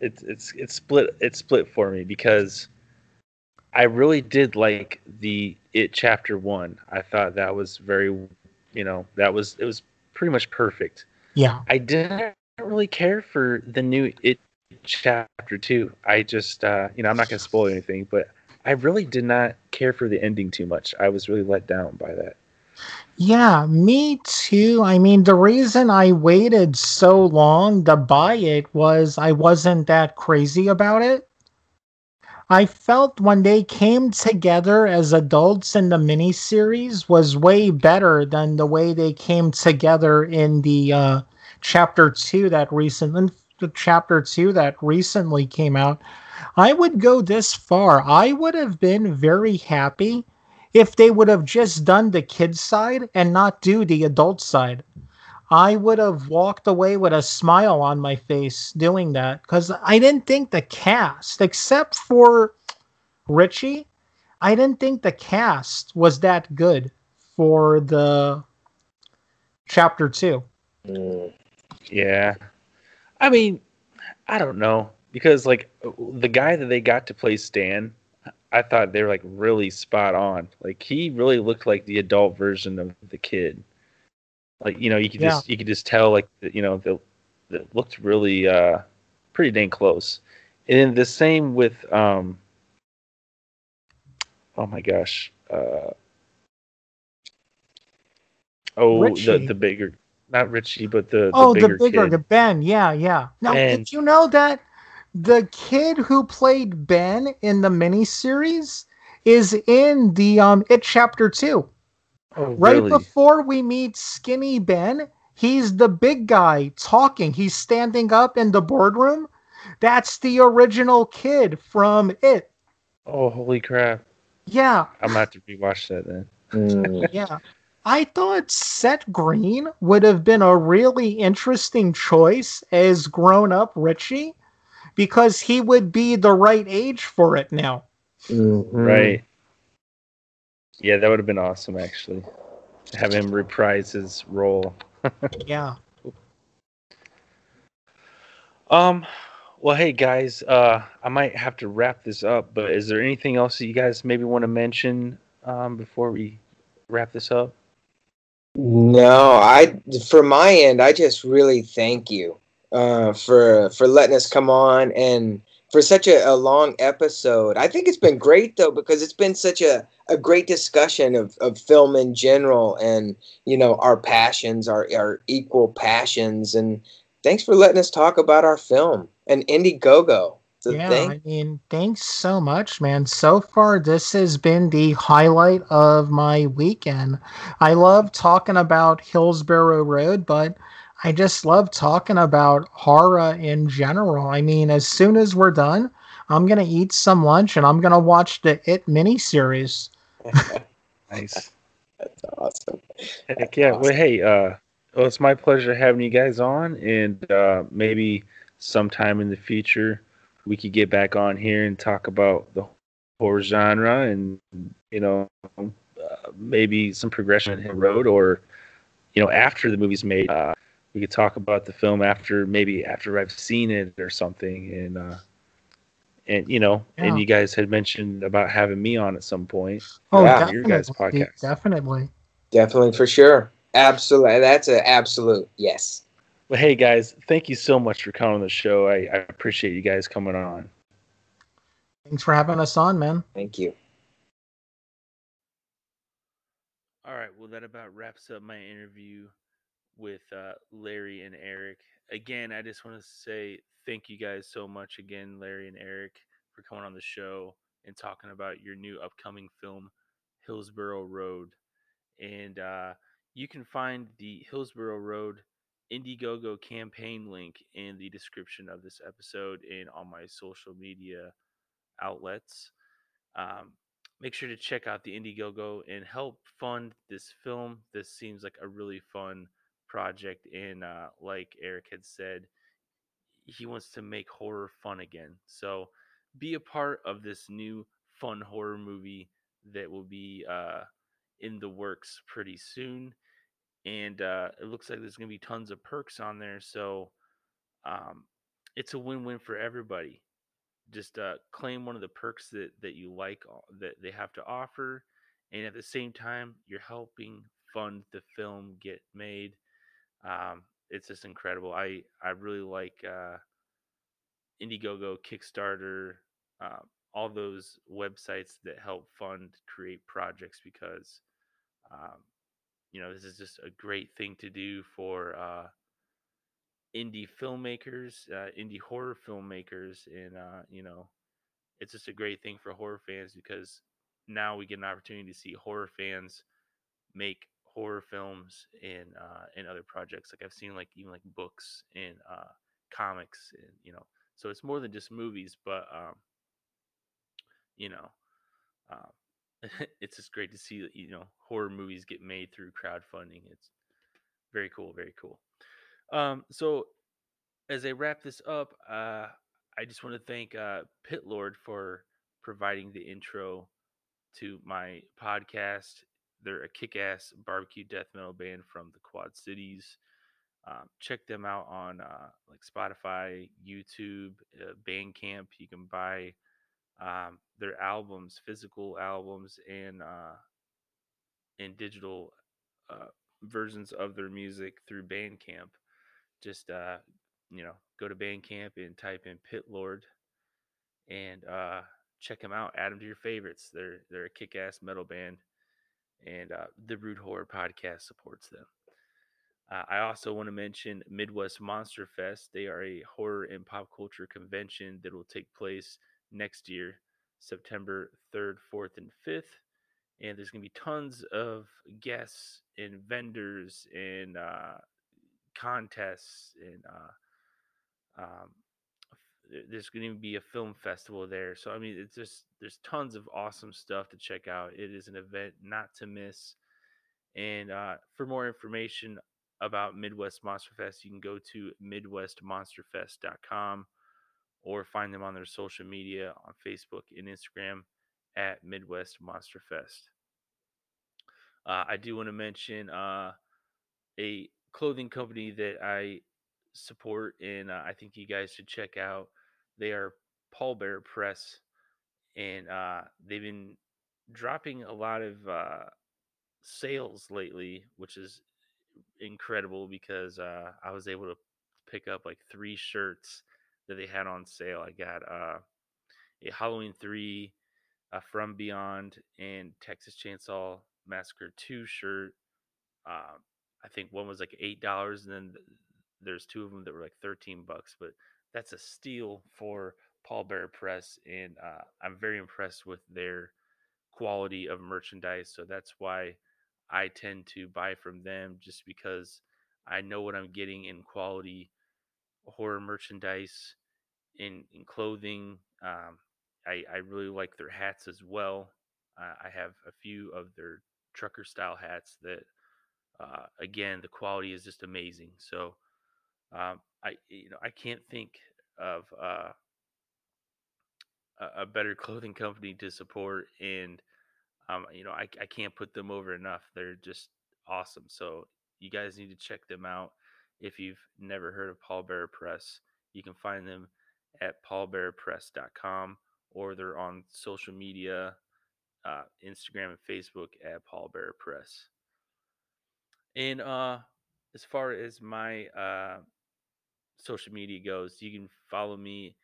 it's it's it's split it's split for me because I really did like the it chapter 1. I thought that was very you know, that was it was pretty much perfect. Yeah. I didn't really care for the new it chapter 2. I just uh you know, I'm not going to spoil anything, but I really did not care for the ending too much. I was really let down by that. Yeah, me too. I mean, the reason I waited so long to buy it was I wasn't that crazy about it. I felt when they came together as adults in the miniseries was way better than the way they came together in the uh, chapter two that recent the chapter two that recently came out. I would go this far. I would have been very happy if they would have just done the kids side and not do the adult side. I would have walked away with a smile on my face doing that because I didn't think the cast, except for Richie, I didn't think the cast was that good for the chapter two. Mm. Yeah. I mean, I don't know because like the guy that they got to play Stan, I thought they were like really spot on. Like he really looked like the adult version of the kid. Like you know, you could Yeah. just you could just tell like you know the looked really uh pretty dang close. And then the same with um oh my gosh. Uh Oh, the the bigger not Richie, but the, the oh, bigger the bigger, kid. the Ben. Yeah, yeah. Now, Ben. did you know that the kid who played Ben in the miniseries is in the um It Chapter Two? Oh, Right really? before we meet Skinny Ben, he's the big guy talking. He's standing up in the boardroom. That's the original kid from It. Oh, holy crap! Yeah, I'm gonna have to rewatch that then. Mm. yeah. I thought Seth Green would have been a really interesting choice as grown up Richie because he would be the right age for it now. Mhm. Right. Yeah, that would have been awesome actually. Have him reprise his role. Yeah. Um well hey guys, uh I might have to wrap this up, but is there anything else that you guys maybe want to mention um before we wrap this up? No, I for my end, I just really thank you uh, for for letting us come on and for such a, a long episode. I think it's been great though because it's been such a, a great discussion of, of film in general and you know our passions, our our equal passions, and thanks for letting us talk about our film and Indiegogo. Yeah, I mean, thanks so much, man. So far, this has been the highlight of my weekend. I love talking about Hillsborough Road, but I just love talking about horror in general. I mean, as soon as we're done, I'm gonna eat some lunch and I'm gonna watch the It miniseries. Nice. That's awesome. Heck yeah. Well hey, uh well it's my pleasure having you guys on and uh maybe sometime in the future we could get back on here and talk about the horror genre and you know uh, maybe some progression in the Road or you know after the movie's made uh, we could talk about the film after maybe after I've seen it or something and uh and you know Yeah. and you guys had mentioned about having me on at some point Oh, Yeah, your definitely, guys' podcast. definitely. Definitely for sure. Absolutely. That's an absolute yes. Well, hey guys, thank you so much for coming on the show. I, I appreciate you guys coming on. Thanks for having us on, man. Thank you. All right, well, that about wraps up my interview with uh, Larry and Eric. Again, I just want to say thank you guys so much again, Larry and Eric, for coming on the show and talking about your new upcoming film, Hillsborough Road. And uh, you can find the Hillsborough Road Indiegogo campaign link in the description of this episode and on my social media outlets. Um, make sure to check out the Indiegogo and help fund this film. This seems like a really fun project, and uh, like Eric had said, he wants to make horror fun again. So be a part of this new fun horror movie that will be uh, in the works pretty soon. And uh, it looks like there's going to be tons of perks on there. So um, it's a win win for everybody. Just uh, claim one of the perks that, that you like uh, that they have to offer. And at the same time, you're helping fund the film get made. Um, it's just incredible. I, I really like uh, Indiegogo, Kickstarter, uh, all those websites that help fund create projects because um, you know this is just a great thing to do for uh, indie filmmakers uh, indie horror filmmakers and uh, you know it's just a great thing for horror fans because now we get an opportunity to see horror fans make horror films and uh and other projects like i've seen like even like books and uh comics and you know so it's more than just movies but um you know, um, it's just great to see you know horror movies get made through crowdfunding. It's very cool, very cool. Um, so as I wrap this up, uh, I just want to thank uh, Pit Lord for providing the intro to my podcast. They're a kick-ass barbecue death metal band from the Quad Cities. Um, check them out on uh, like Spotify, YouTube, uh, Bandcamp. You can buy um, their albums, physical albums, and uh, and digital uh, versions of their music through Bandcamp. Just uh, you know, go to Bandcamp and type in Pit Lord, and uh, check them out. Add them to your favorites. They're they're a kick-ass metal band, and uh, the Rude Horror podcast supports them. Uh, I also want to mention Midwest Monster Fest. They are a horror and pop culture convention that will take place next year, September 3rd, 4th, and 5th. And there's going to be tons of guests and vendors and uh, contests and uh, um, there's going to be a film festival there. So I mean, it's just there's tons of awesome stuff to check out. It is an event not to miss. And uh, for more information about Midwest Monster Fest, you can go to midwestmonsterfest.com or find them on their social media on Facebook and Instagram at Midwest Monster Fest. Uh, I do want to mention uh, a clothing company that I support and uh, I think you guys should check out. They are Pallbearer Press, and uh, they've been dropping a lot of uh, sales lately, which is incredible because uh, I was able to pick up like three shirts that they had on sale. I got uh, a Halloween 3 uh, From Beyond and Texas Chainsaw Massacre 2 shirt. Uh, I think one was like $8 and then there's two of them that were like 13 bucks, but that's a steal for Pallbearer Press and uh, I'm very impressed with their quality of merchandise. So that's why I tend to buy from them just because I know what I'm getting in quality horror merchandise, in in clothing. Um, I I really like their hats as well. Uh, I have a few of their trucker style hats that, uh, again, the quality is just amazing. So, um, I you know I can't think of uh, a, better clothing company to support, and um, you know I I can't put them over enough. They're just awesome. So you guys need to check them out. If you've never heard of Pallbearer Press, you can find them at pallbearerpress.com or they're on social media, uh, Instagram and Facebook at Pallbearer Press. And uh, as far as my uh, social media goes, you can follow me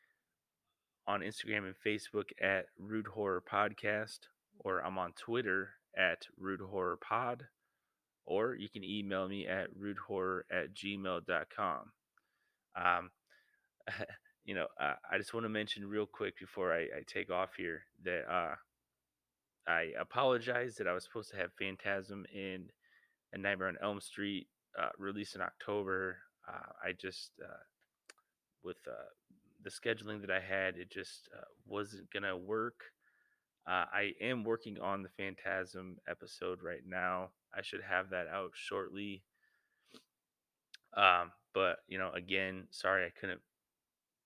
on Instagram and Facebook at Rude Horror Podcast, or I'm on Twitter at Rude Horror Pod or you can email me at rudehorror at gmail.com. Um, you know, I just want to mention real quick before I, I take off here that uh, I apologize that I was supposed to have Phantasm in A Nightmare on Elm Street uh, in October. Uh, I just, uh, with uh, the scheduling that I had, it just wasn't to work. I am working on the Phantasm episode right now. I should have that out shortly. Um, but you know, again, sorry I couldn't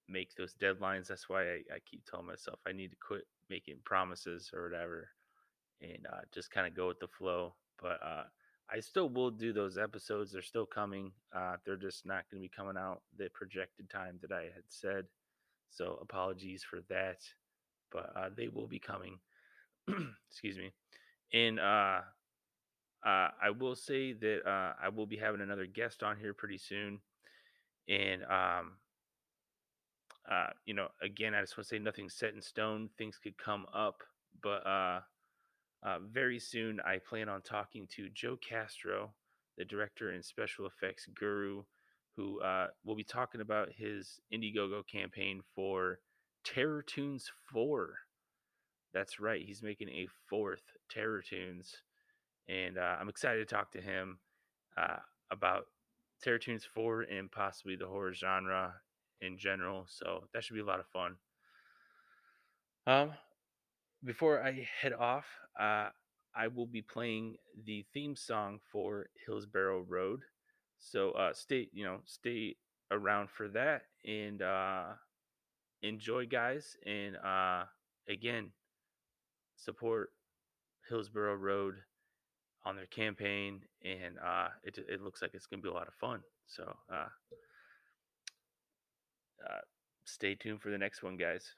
make those deadlines. That's why I, I keep telling myself I need to quit making promises or whatever, and uh, just kind of go with the flow. But uh, I still will do those episodes. They're still coming. Uh, they're just not going to be coming out the projected time that I had said. So apologies for that, but uh, they will be coming. Excuse me. And uh, uh, I will say that uh, I will be having another guest on here pretty soon. And, um, uh, you know, again, I just want to say nothing set in stone. Things could come up, but uh, very soon I plan on talking to Joe Castro, the director and special effects guru, who uh, will be talking about his Indiegogo campaign for Terror Toons 4. That's right, he's making a fourth Terror Toons. and uh, I'm excited to talk to him uh, about Terror Toons 4 and possibly the horror genre in general. So that should be a lot of fun. Um, before I head off, uh, I will be playing the theme song for Hillsborough Road. So uh, stay, you know, stay around for that and uh, enjoy, guys. And uh, again, support Hillsborough Road on their campaign, and uh, it it looks like it's going to be a lot of fun. So uh, uh, stay tuned for the next one, guys.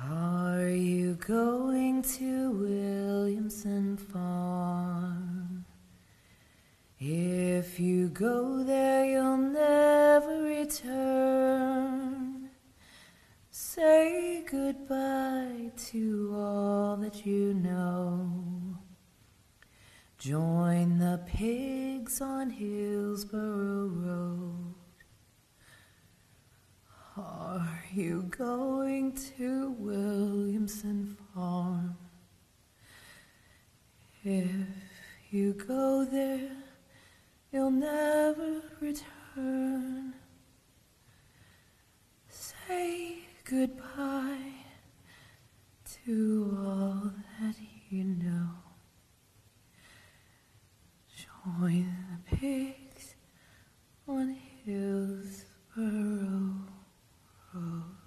Are you going to Williamson Farm? If you go there, you'll never return. Say goodbye to all that you know. Join the pigs on Hillsborough Road. Are you going to Williamson Farm? If you go there, you'll never return. Say goodbye to all that you know. Join the pigs on Hillsborough. Oh.